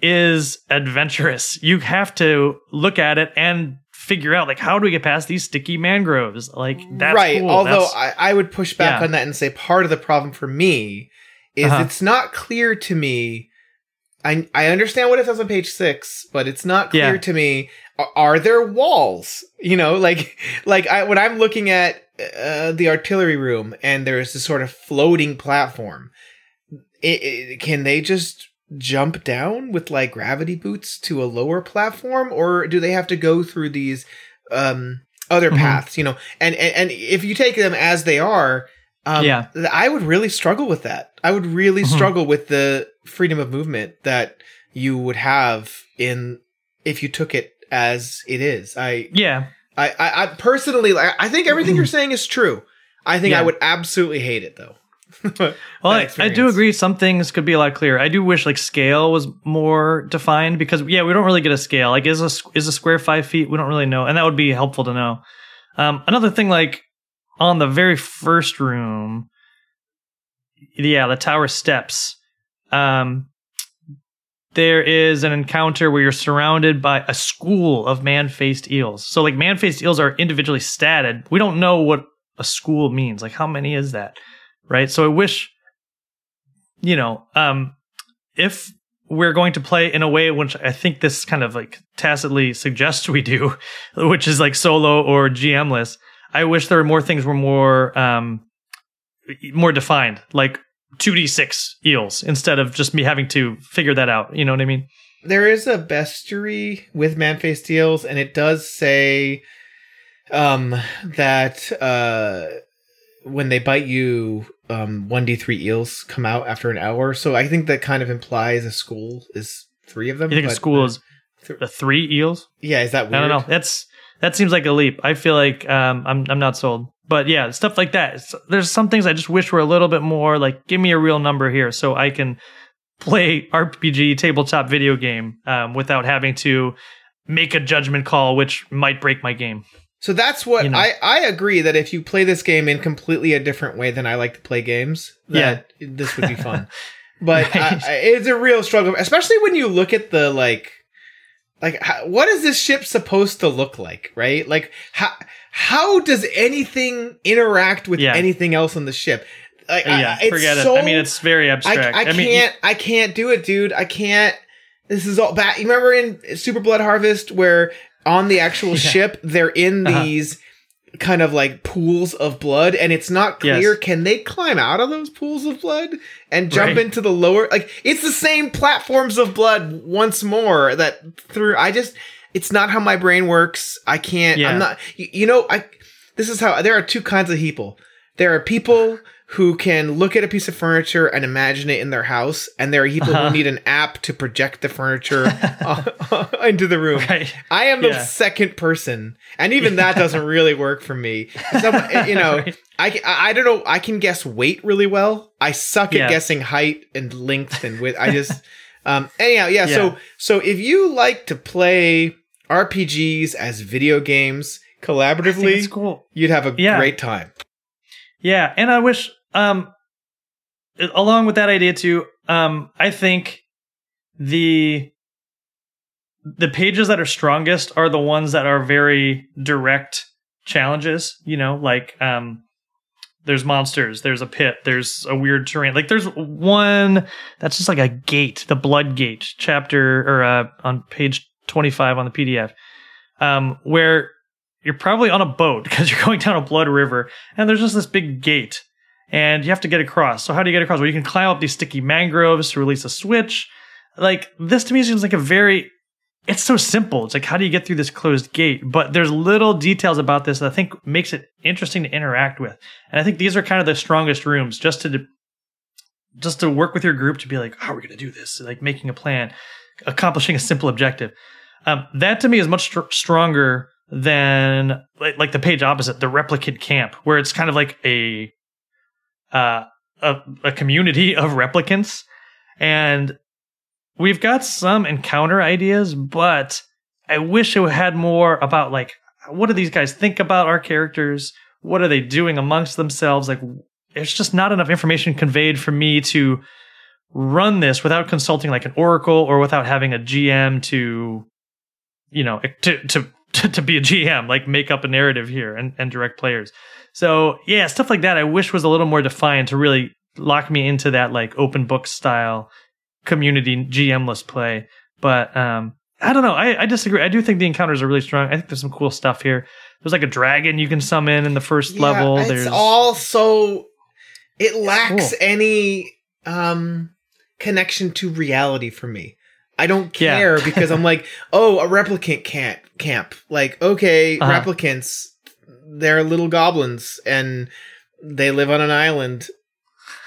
Speaker 2: is adventurous. You have to look at it and figure out like how do we get past these sticky mangroves? Like that's
Speaker 1: right.
Speaker 2: cool.
Speaker 1: Although
Speaker 2: That's-
Speaker 1: I, I would push back
Speaker 2: Yeah.
Speaker 1: on that and say part of the problem for me is
Speaker 2: Uh-huh.
Speaker 1: it's not clear to me. I I understand what it says on page six, but it's not clear
Speaker 2: Yeah.
Speaker 1: to me. Are, are there walls? You know, <laughs> like like I when I'm looking at uh, the artillery room and there's this sort of floating platform. It, it, can they just jump down with like gravity boots to a lower platform, or do they have to go through these um, other
Speaker 2: Mhm.
Speaker 1: paths? You know, and, and and if you take them as they are, um,
Speaker 2: Yeah.
Speaker 1: I would really struggle with that. I would really
Speaker 2: Mhm.
Speaker 1: struggle with the freedom of movement that you would have in if you took it as it is. I
Speaker 2: yeah.
Speaker 1: I I, I personally I, I think everything you're <clears throat> saying is true. I think I would absolutely hate it though. <laughs>
Speaker 2: Well, I, I do agree. Some things could be a lot clearer. I do wish like scale was more defined because yeah, we don't really get a scale. Like is a is a square five feet? We don't really know, and that would be helpful to know. Um, another thing, like on the very first room, yeah, the tower steps. Um, there is an encounter where you're surrounded by a school of man-faced eels. So like man-faced eels are individually statted. We don't know what a school means. Like how many is that? Right? So I wish you know, um if we're going to play in a way which I think this kind of like tacitly suggests we do, <laughs> which is like solo or GMless, I wish there were more things were more um more defined, like 2d6 eels instead of just me having to figure that out. You know what I mean?
Speaker 1: there is a bestiary with man-faced eels, and it does say um that uh when they bite you um 1d3 eels come out after an hour so i think that kind of implies a school is three of them
Speaker 2: You think a school is
Speaker 1: Th-
Speaker 2: the three eels?
Speaker 1: yeah is that weird
Speaker 2: I don't know. That's that seems like a leap. I feel like um, I'm I'm not sold. But yeah, stuff like that. There's some things I just wish were a little bit more like give me a real number here so I can play RPG tabletop video game um, without having to make a judgment call, which might break my game.
Speaker 1: So that's what
Speaker 2: You know.
Speaker 1: I I agree that if you play this game in completely a different way than I like to play games, that this would be fun. But <laughs> I, I, it's a real struggle, especially when you look at the like, like how, what is this ship supposed to look like, right? Like how how does anything interact with
Speaker 2: Yeah.
Speaker 1: anything else on the ship? Like, I-
Speaker 2: yeah,
Speaker 1: it's
Speaker 2: forget
Speaker 1: so-
Speaker 2: it. I mean, it's very
Speaker 1: I,
Speaker 2: abstract.
Speaker 1: I
Speaker 2: mean,
Speaker 1: can't I can't do it, dude. I can't. This is all bad. You remember in Super Blood Harvest where on the actual <laughs>
Speaker 2: Yeah.
Speaker 1: ship they're in
Speaker 2: Uh-huh.
Speaker 1: these kind of like pools of blood and it's not clear
Speaker 2: Yes.
Speaker 1: can they climb out of those pools of blood and jump
Speaker 2: Right.
Speaker 1: into the lower like it's the same platforms of blood once more that through I just it's not how my brain works. I can't
Speaker 2: Yeah.
Speaker 1: I'm not you, you know I this is how there are two kinds of people. There are people who can look at a piece of furniture and imagine it in their house, and there are people
Speaker 2: Uh-huh.
Speaker 1: who need an app to project the furniture uh, <laughs> into the room.
Speaker 2: right.
Speaker 1: I am the second person, and even that doesn't <laughs> really work for me. Some, you know,
Speaker 2: Right.
Speaker 1: I, I don't know. I can guess weight really well. I suck
Speaker 2: Yeah.
Speaker 1: at guessing height and length and width. I just <laughs> um anyhow yeah,
Speaker 2: Yeah.
Speaker 1: So so if you like to play RPGs as video games collaboratively,
Speaker 2: cool.
Speaker 1: you'd have a
Speaker 2: Yeah.
Speaker 1: great time.
Speaker 2: Yeah, and I wish um along with that idea too, um I think the the pages that are strongest are the ones that are very direct challenges, you know, like um there's monsters, there's a pit, there's a weird terrain. Like there's one that's just like a gate, the blood gate chapter or uh on page 25 on the PDF. Um where you're probably on a boat <laughs> because you're going down a blood river and there's just this big gate and you have to get across. So how do you get across? Well, you can climb up these sticky mangroves to release a switch. Like this to me seems like a very it's so simple. It's like how do you get through this closed gate? But there's little details about this that I think makes it interesting to interact with. And I think these are kind of the strongest rooms just to just to work with your group to be like, how are we going to do this? Like making a plan, accomplishing a simple objective. Um, that to me is much str- stronger than like, like the page opposite, the replicant camp, where it's kind of like a uh, a, a community of replicants, and we've got some encounter ideas, but I wish it had more about like what do these guys think about our characters? What are they doing amongst themselves? Like, there's just not enough information conveyed for me to run this without consulting like an oracle or without having a GM to, you know, to to <laughs> to, be a GM, like make up a narrative here and, and direct players. So yeah, stuff like that I wish was a little more defined to really lock me into that like open book style community GMless play. But um I don't know. I, I disagree. I do think the encounters are really strong. I think there's some cool stuff here. There's like a dragon you can summon in the first
Speaker 1: Yeah,
Speaker 2: level.
Speaker 1: It's
Speaker 2: There's
Speaker 1: all so it lacks
Speaker 2: cool.
Speaker 1: any um connection to reality for me. I don't
Speaker 2: Yeah.
Speaker 1: care because I'm like, <laughs> oh, a replicant can't camp. Like, okay,
Speaker 2: Uh-huh.
Speaker 1: replicants, they're little goblins and they live on an island.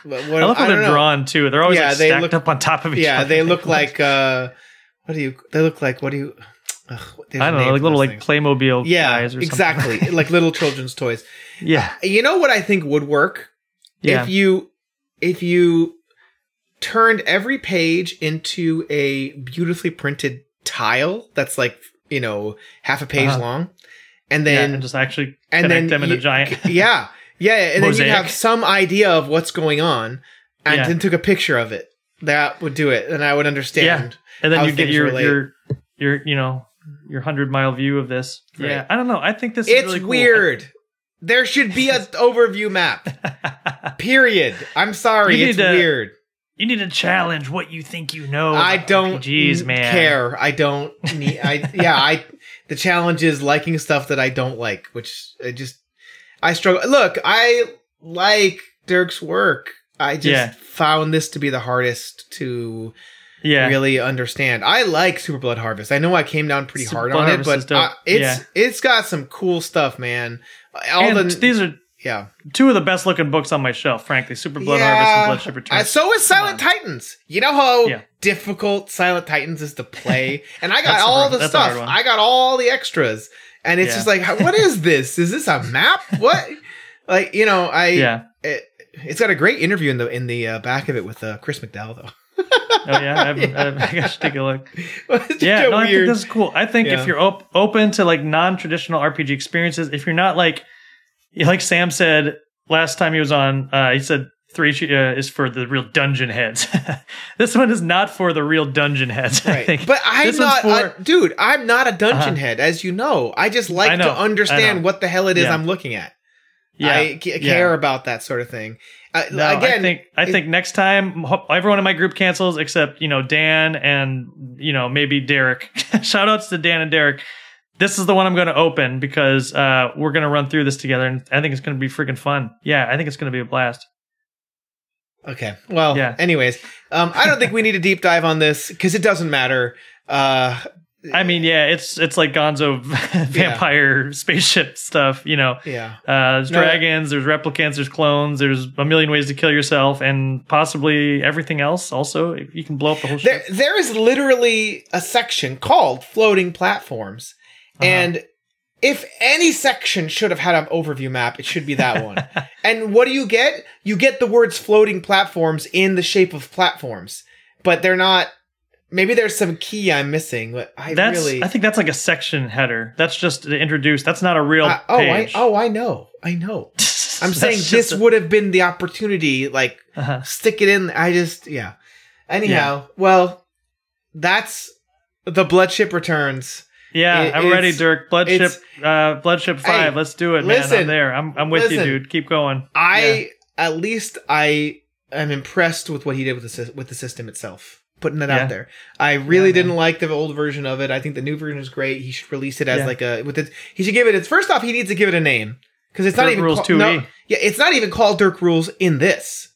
Speaker 1: But what,
Speaker 2: I love how they're
Speaker 1: know.
Speaker 2: drawn too. They're always
Speaker 1: Yeah,
Speaker 2: like
Speaker 1: they
Speaker 2: stacked
Speaker 1: look-
Speaker 2: up on top of each
Speaker 1: Yeah,
Speaker 2: other.
Speaker 1: Yeah, they look <laughs> like uh what do you they look like what do you ugh,
Speaker 2: I don't know, like little
Speaker 1: those
Speaker 2: like
Speaker 1: things.
Speaker 2: Playmobil
Speaker 1: yeah,
Speaker 2: guys or
Speaker 1: exactly. <laughs> like little children's toys.
Speaker 2: yeah,
Speaker 1: You know what I think would work?
Speaker 2: yeah,
Speaker 1: if you if you turned every page into a beautifully printed tile that's like you know half a page
Speaker 2: Uh-huh.
Speaker 1: long and
Speaker 2: yeah,
Speaker 1: then
Speaker 2: and just actually
Speaker 1: and
Speaker 2: connect
Speaker 1: then
Speaker 2: them in a giant. <laughs>
Speaker 1: yeah yeah and then you have some idea of what's going on and
Speaker 2: Yeah.
Speaker 1: then took a picture of it that would do it and i would understand
Speaker 2: and then you get your
Speaker 1: relate.
Speaker 2: your your you know your hundred mile view of this. Yeah, I don't know. I think this is
Speaker 1: it's
Speaker 2: really cool.
Speaker 1: weird there should be an <laughs> overview map period i'm sorry
Speaker 2: You
Speaker 1: it's
Speaker 2: to-
Speaker 1: weird
Speaker 2: you need to challenge what you think you know.
Speaker 1: I don't
Speaker 2: RPGs, man.
Speaker 1: care. I don't need. I yeah. I the challenge is liking stuff that I don't like, which I just I struggle. Look, I like Dirk's work. I just
Speaker 2: Yeah.
Speaker 1: found this to be the hardest to
Speaker 2: Yeah,
Speaker 1: really understand. I like Super Blood Harvest. I know I came down pretty
Speaker 2: Super
Speaker 1: hard
Speaker 2: Blood
Speaker 1: on it,
Speaker 2: Harvest is
Speaker 1: but uh, it's
Speaker 2: Yeah.
Speaker 1: it's got some cool stuff, man. All
Speaker 2: and
Speaker 1: the
Speaker 2: these are
Speaker 1: yeah.
Speaker 2: two of the best looking books on my shelf. Frankly, Super Blood
Speaker 1: Yeah.
Speaker 2: Harvest and Bloodship Returns.
Speaker 1: Uh, so is Silent Titans. You know how
Speaker 2: Yeah.
Speaker 1: difficult Silent Titans is to play, <laughs> and I got all
Speaker 2: hard-
Speaker 1: the
Speaker 2: that's a hard
Speaker 1: stuff. I got all the extras, and it's
Speaker 2: Yeah.
Speaker 1: just like, what is <laughs> this? Is this a map? What? like you know, I
Speaker 2: yeah.
Speaker 1: It, it's got a great interview in the in the uh, back of it with uh, Chris McDowall though.
Speaker 2: Oh yeah, I, haven't- <laughs> I, I should take a look. Yeah, no, I think this is cool. I think
Speaker 1: Yeah.
Speaker 2: if you're op- open to like non-traditional RPG experiences, if you're not like, like Sam said last time he was on, uh, he said three uh, is for the real dungeon heads. <laughs> this one is not for the real dungeon heads. I
Speaker 1: Right.
Speaker 2: think.
Speaker 1: But I'm
Speaker 2: This
Speaker 1: not,
Speaker 2: for-
Speaker 1: dude. I'm not a dungeon
Speaker 2: Uh-huh.
Speaker 1: head, as you know. I just like
Speaker 2: I know,
Speaker 1: to understand what the hell it is
Speaker 2: Yeah.
Speaker 1: I'm looking at.
Speaker 2: yeah,
Speaker 1: I c-
Speaker 2: yeah.
Speaker 1: care about that sort of thing. Uh,
Speaker 2: No,
Speaker 1: again,
Speaker 2: I think I
Speaker 1: it-
Speaker 2: think next time everyone in my group cancels except you know Dan and you know maybe Derek. <laughs> Shout outs to Dan and Derek. This is the one I'm going to open because uh, we're going to run through this together, and I think it's going to be freaking fun. Yeah, I think it's going to be a blast.
Speaker 1: Okay. Well,
Speaker 2: Yeah.
Speaker 1: anyways, um, I don't think we need a deep dive on this because it doesn't matter. Uh,
Speaker 2: I mean, yeah, it's it's like Gonzo <laughs> vampire spaceship stuff. You know,
Speaker 1: yeah.
Speaker 2: uh, there's
Speaker 1: No.
Speaker 2: dragons, there's replicants, there's clones, there's a million ways to kill yourself, and possibly everything else. Also, you can blow up the whole ship.
Speaker 1: There, there is literally a section called floating platforms,
Speaker 2: Uh-huh.
Speaker 1: and if any section should have had an overview map, it should be that one. <laughs> and what do you get? You get the words floating platforms in the shape of platforms, but they're not. Maybe there's some key I'm missing, but I
Speaker 2: That's
Speaker 1: really.
Speaker 2: I think that's like a section header. That's just to introduce. That's not a real
Speaker 1: I- oh, I, oh, I know, I know. <laughs> I'm saying this
Speaker 2: a-
Speaker 1: would have been the opportunity, like
Speaker 2: uh-huh.
Speaker 1: stick it in. I just, yeah. Anyhow, well, that's the Bloodship Returns.
Speaker 2: Yeah,
Speaker 1: It-
Speaker 2: I'm ready, Dirk. Bloodship, uh, Bloodship Five.
Speaker 1: Hey,
Speaker 2: Let's do it, man.
Speaker 1: listen,
Speaker 2: I'm there. I'm I'm with you, dude. Keep going.
Speaker 1: I at least I am impressed with what he did with the with the system itself. Putting that
Speaker 2: Yeah.
Speaker 1: out there, I really
Speaker 2: Yeah,
Speaker 1: didn't like the old version of it. I think the new version is great. He should release it as
Speaker 2: Yeah.
Speaker 1: like a with it. He should give it its first off. He needs to give it a name because it's not even
Speaker 2: Rules 2E.
Speaker 1: no, yeah, it's not even called Dirk Rules in this.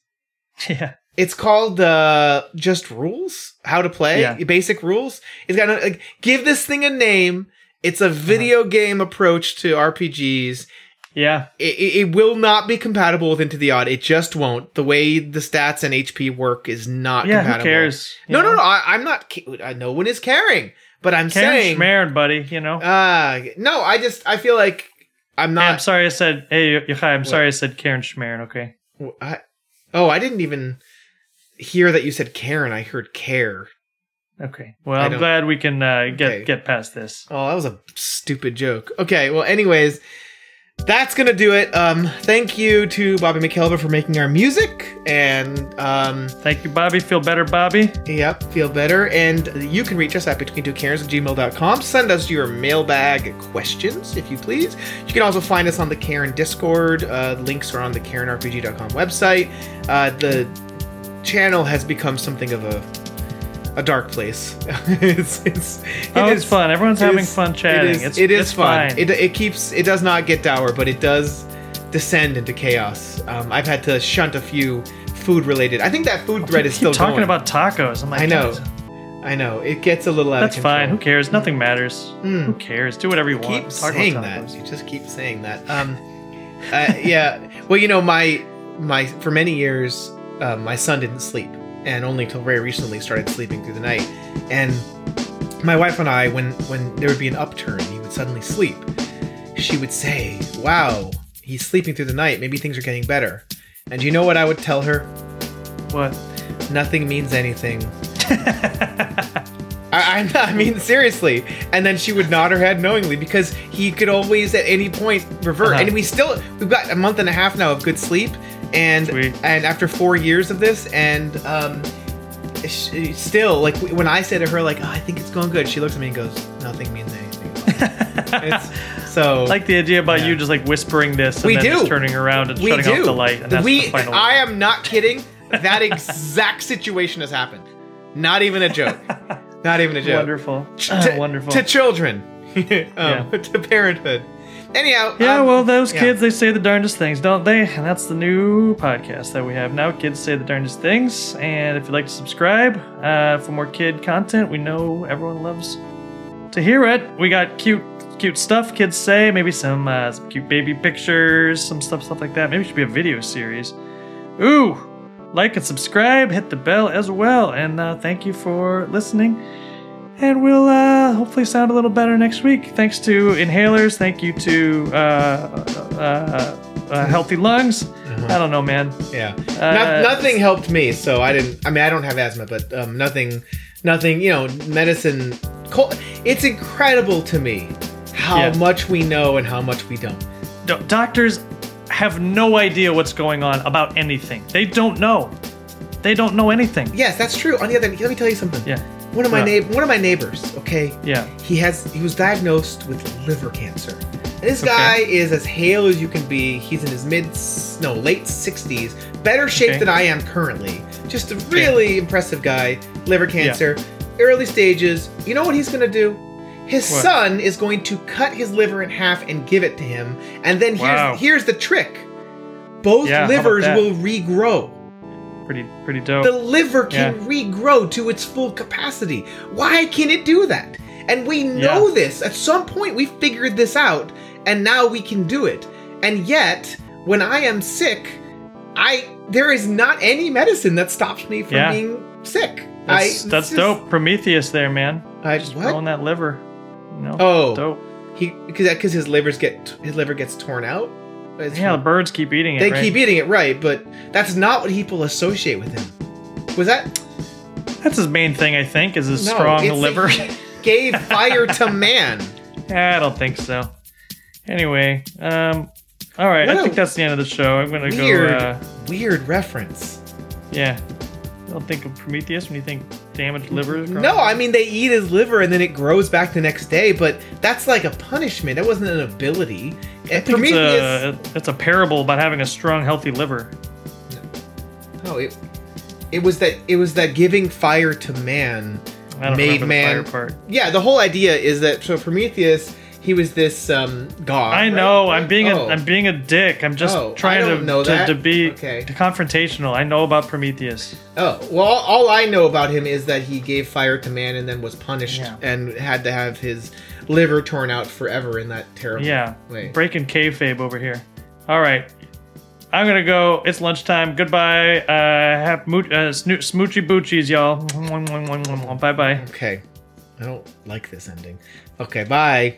Speaker 1: <laughs>
Speaker 2: Yeah,
Speaker 1: It's called uh, just rules, how to play,
Speaker 2: Yeah.
Speaker 1: basic rules. It's got like give this thing a name. It's
Speaker 2: Uh-huh.
Speaker 1: a video game approach to RPGs.
Speaker 2: Yeah.
Speaker 1: It, it, will not be compatible with Into the Odd. It just won't. The way the stats and HP work is not
Speaker 2: Yeah.
Speaker 1: compatible.
Speaker 2: Who cares?
Speaker 1: No, no,
Speaker 2: know?
Speaker 1: no. I, I'm not. ca- uh, No one is caring. But I'm saying
Speaker 2: Karen
Speaker 1: saying,
Speaker 2: Schmerin, buddy. You know.
Speaker 1: uh, no. I just I feel like I'm
Speaker 2: Hey, I'm sorry I said. Hey, Yochai, I'm sorry I said Karen Schmerin. Okay.
Speaker 1: I, oh, I didn't even hear that you said Karen. I heard care.
Speaker 2: Okay. Well,
Speaker 1: I
Speaker 2: I'm glad we can uh, get
Speaker 1: Okay.
Speaker 2: get past this.
Speaker 1: Oh, that was a stupid joke. Okay, well, anyways, that's gonna do it. Um, thank you to Bobby McElver for making our music, and um,
Speaker 2: Thank you, Bobby. Feel better, Bobby.
Speaker 1: yep, feel better. And you can reach us at between two Cairns at gmail.com. Send us your mailbag questions, if you please. You can also find us on the Cairn Discord. Uh, links are on the CairnRPG.com website. Uh, the channel has become something of a a dark place. <laughs> it's, it's, it
Speaker 2: Oh,
Speaker 1: is-
Speaker 2: it's fun. Everyone's having
Speaker 1: is-
Speaker 2: fun chatting.
Speaker 1: It is,
Speaker 2: it's
Speaker 1: it is
Speaker 2: it's
Speaker 1: fun.
Speaker 2: Fine.
Speaker 1: It, it keeps it does not get dour, but it does descend into chaos. Um, I've had to shunt a few food related. I think that food thread is
Speaker 2: Keep
Speaker 1: still
Speaker 2: talking
Speaker 1: going.
Speaker 2: about tacos. I'm like,
Speaker 1: I know. I know it gets a little out
Speaker 2: That's
Speaker 1: of control.
Speaker 2: That's fine. Who cares? Nothing matters.
Speaker 1: Mm.
Speaker 2: Who cares? Do whatever you
Speaker 1: Keep
Speaker 2: want. Talk
Speaker 1: saying
Speaker 2: about
Speaker 1: that.
Speaker 2: tacos.
Speaker 1: You just keep saying that. Um, <laughs> uh, yeah. Well, you know, my my for many years, uh, my son didn't sleep, and only till very recently started sleeping through the night. And my wife and I, when when there would be an upturn, he would suddenly sleep. She would say, "Wow, he's sleeping through the night. Maybe things are getting better." And you know what I would tell her?
Speaker 2: What?
Speaker 1: Nothing means anything. <laughs> I, not, I mean, seriously. And then she would nod her head knowingly because he could always at any point revert.
Speaker 2: Uh-huh.
Speaker 1: And we still, we've got a month and a half now of good sleep. And
Speaker 2: Sweet.
Speaker 1: and after four years of this, and um, she, still, like when I say to her, like, oh, I think it's going good, she looks at me and goes, nothing means anything. <laughs> it's, so
Speaker 2: I like the idea about
Speaker 1: Yeah.
Speaker 2: you just like whispering this and
Speaker 1: We
Speaker 2: then
Speaker 1: do.
Speaker 2: just turning around and
Speaker 1: we
Speaker 2: shutting
Speaker 1: do.
Speaker 2: off the light. And that's
Speaker 1: we,
Speaker 2: the final.
Speaker 1: I am not kidding. That exact situation has happened. Not even a joke. <laughs> Not even a joke.
Speaker 2: wonderful.
Speaker 1: Ch-
Speaker 2: Ah,
Speaker 1: to,
Speaker 2: wonderful.
Speaker 1: to children, <laughs> um,
Speaker 2: Yeah.
Speaker 1: to parenthood. Anyhow,
Speaker 2: yeah,
Speaker 1: um,
Speaker 2: well, those
Speaker 1: yeah.
Speaker 2: kids, they say the darndest things, don't they? And that's the new podcast that we have now. Kids say the darndest things. And if you'd like to subscribe uh, for more kid content, we know everyone loves to hear it. We got cute, cute stuff kids say. Maybe some, uh, some cute baby pictures, some stuff, stuff like that. Maybe it should be a video series. Ooh, like and subscribe, hit the bell as well. And uh, thank you for listening. And we'll uh, hopefully sound a little better next week. Thanks to inhalers. Thank you to uh, uh, uh, healthy lungs. I don't know, man.
Speaker 1: yeah,
Speaker 2: Uh,
Speaker 1: No- nothing helped me, so I didn't. I mean, I don't have asthma, but um, nothing, nothing. You know, medicine. col- It's incredible to me how
Speaker 2: Yeah.
Speaker 1: much we know and how much we don't.
Speaker 2: Do- doctors have no idea what's going on about anything. They don't know. They don't know anything.
Speaker 1: Yes, that's true. On the other, hand, let me tell you something.
Speaker 2: Yeah.
Speaker 1: One of my
Speaker 2: Yeah.
Speaker 1: neighbor, one of my neighbors. Okay.
Speaker 2: Yeah.
Speaker 1: He has he was diagnosed with liver cancer. And this
Speaker 2: Okay.
Speaker 1: guy is as hale as you can be. He's in his mid no, late 60s. Better shape
Speaker 2: Okay.
Speaker 1: than I am currently. Just a really impressive guy. Liver cancer. Early stages. You know what he's going to do? His
Speaker 2: What?
Speaker 1: son is going to cut his liver in half and give it to him. And then here's
Speaker 2: Wow.
Speaker 1: here's the trick. Both
Speaker 2: Yeah,
Speaker 1: livers will regrow.
Speaker 2: Pretty pretty dope.
Speaker 1: The liver can
Speaker 2: Yeah.
Speaker 1: regrow to its full capacity. Why can it do that? And we know
Speaker 2: Yeah.
Speaker 1: this. At some point, we figured this out, and now we can do it. And yet, when I am sick, I there is not any medicine that stops me from
Speaker 2: Yeah.
Speaker 1: being sick.
Speaker 2: that's
Speaker 1: I,
Speaker 2: that's dope. Prometheus there, man.
Speaker 1: I
Speaker 2: Just
Speaker 1: what?
Speaker 2: growing that liver. You know?
Speaker 1: Oh,
Speaker 2: Dope.
Speaker 1: he because because his livers get his liver gets torn out. It's
Speaker 2: Yeah, the birds keep eating it.
Speaker 1: they
Speaker 2: right?
Speaker 1: keep eating it right, but that's not what people associate with him. Was that
Speaker 2: That's his main thing, I think, is his
Speaker 1: No,
Speaker 2: strong liver.
Speaker 1: he <laughs> gave fire to man?
Speaker 2: I don't think so. Anyway, um, all right.
Speaker 1: What
Speaker 2: I think that's the end of the show. I'm gonna
Speaker 1: Weird,
Speaker 2: go. Uh,
Speaker 1: weird reference.
Speaker 2: yeah. Don't think of Prometheus when you think damaged liver. is growing?
Speaker 1: No, I mean they eat his liver and then it grows back the next day, but that's like a punishment. That wasn't an ability.
Speaker 2: I think it's
Speaker 1: Prometheus,
Speaker 2: a, it's a parable about having a strong, healthy liver.
Speaker 1: no, it, it was that it was that giving fire to man made man.
Speaker 2: the fire part.
Speaker 1: Yeah, the whole idea is that so Prometheus he was this um, god.
Speaker 2: I
Speaker 1: right?
Speaker 2: know. I'm being
Speaker 1: Oh.
Speaker 2: a I'm being a dick. I'm just
Speaker 1: Oh,
Speaker 2: trying to, to to be
Speaker 1: Okay.
Speaker 2: confrontational. I know about Prometheus.
Speaker 1: Oh well, all, all I know about him is that he gave fire to man and then was punished
Speaker 2: Yeah.
Speaker 1: and had to have his liver torn out forever in that terrible
Speaker 2: Yeah,
Speaker 1: way.
Speaker 2: breaking kayfabe over here. All right, I'm gonna go. It's lunchtime. Goodbye. Uh, have moo- uh, snoo- smoochy boochies, y'all. Bye bye.
Speaker 1: Okay, I don't like this ending. Okay, bye.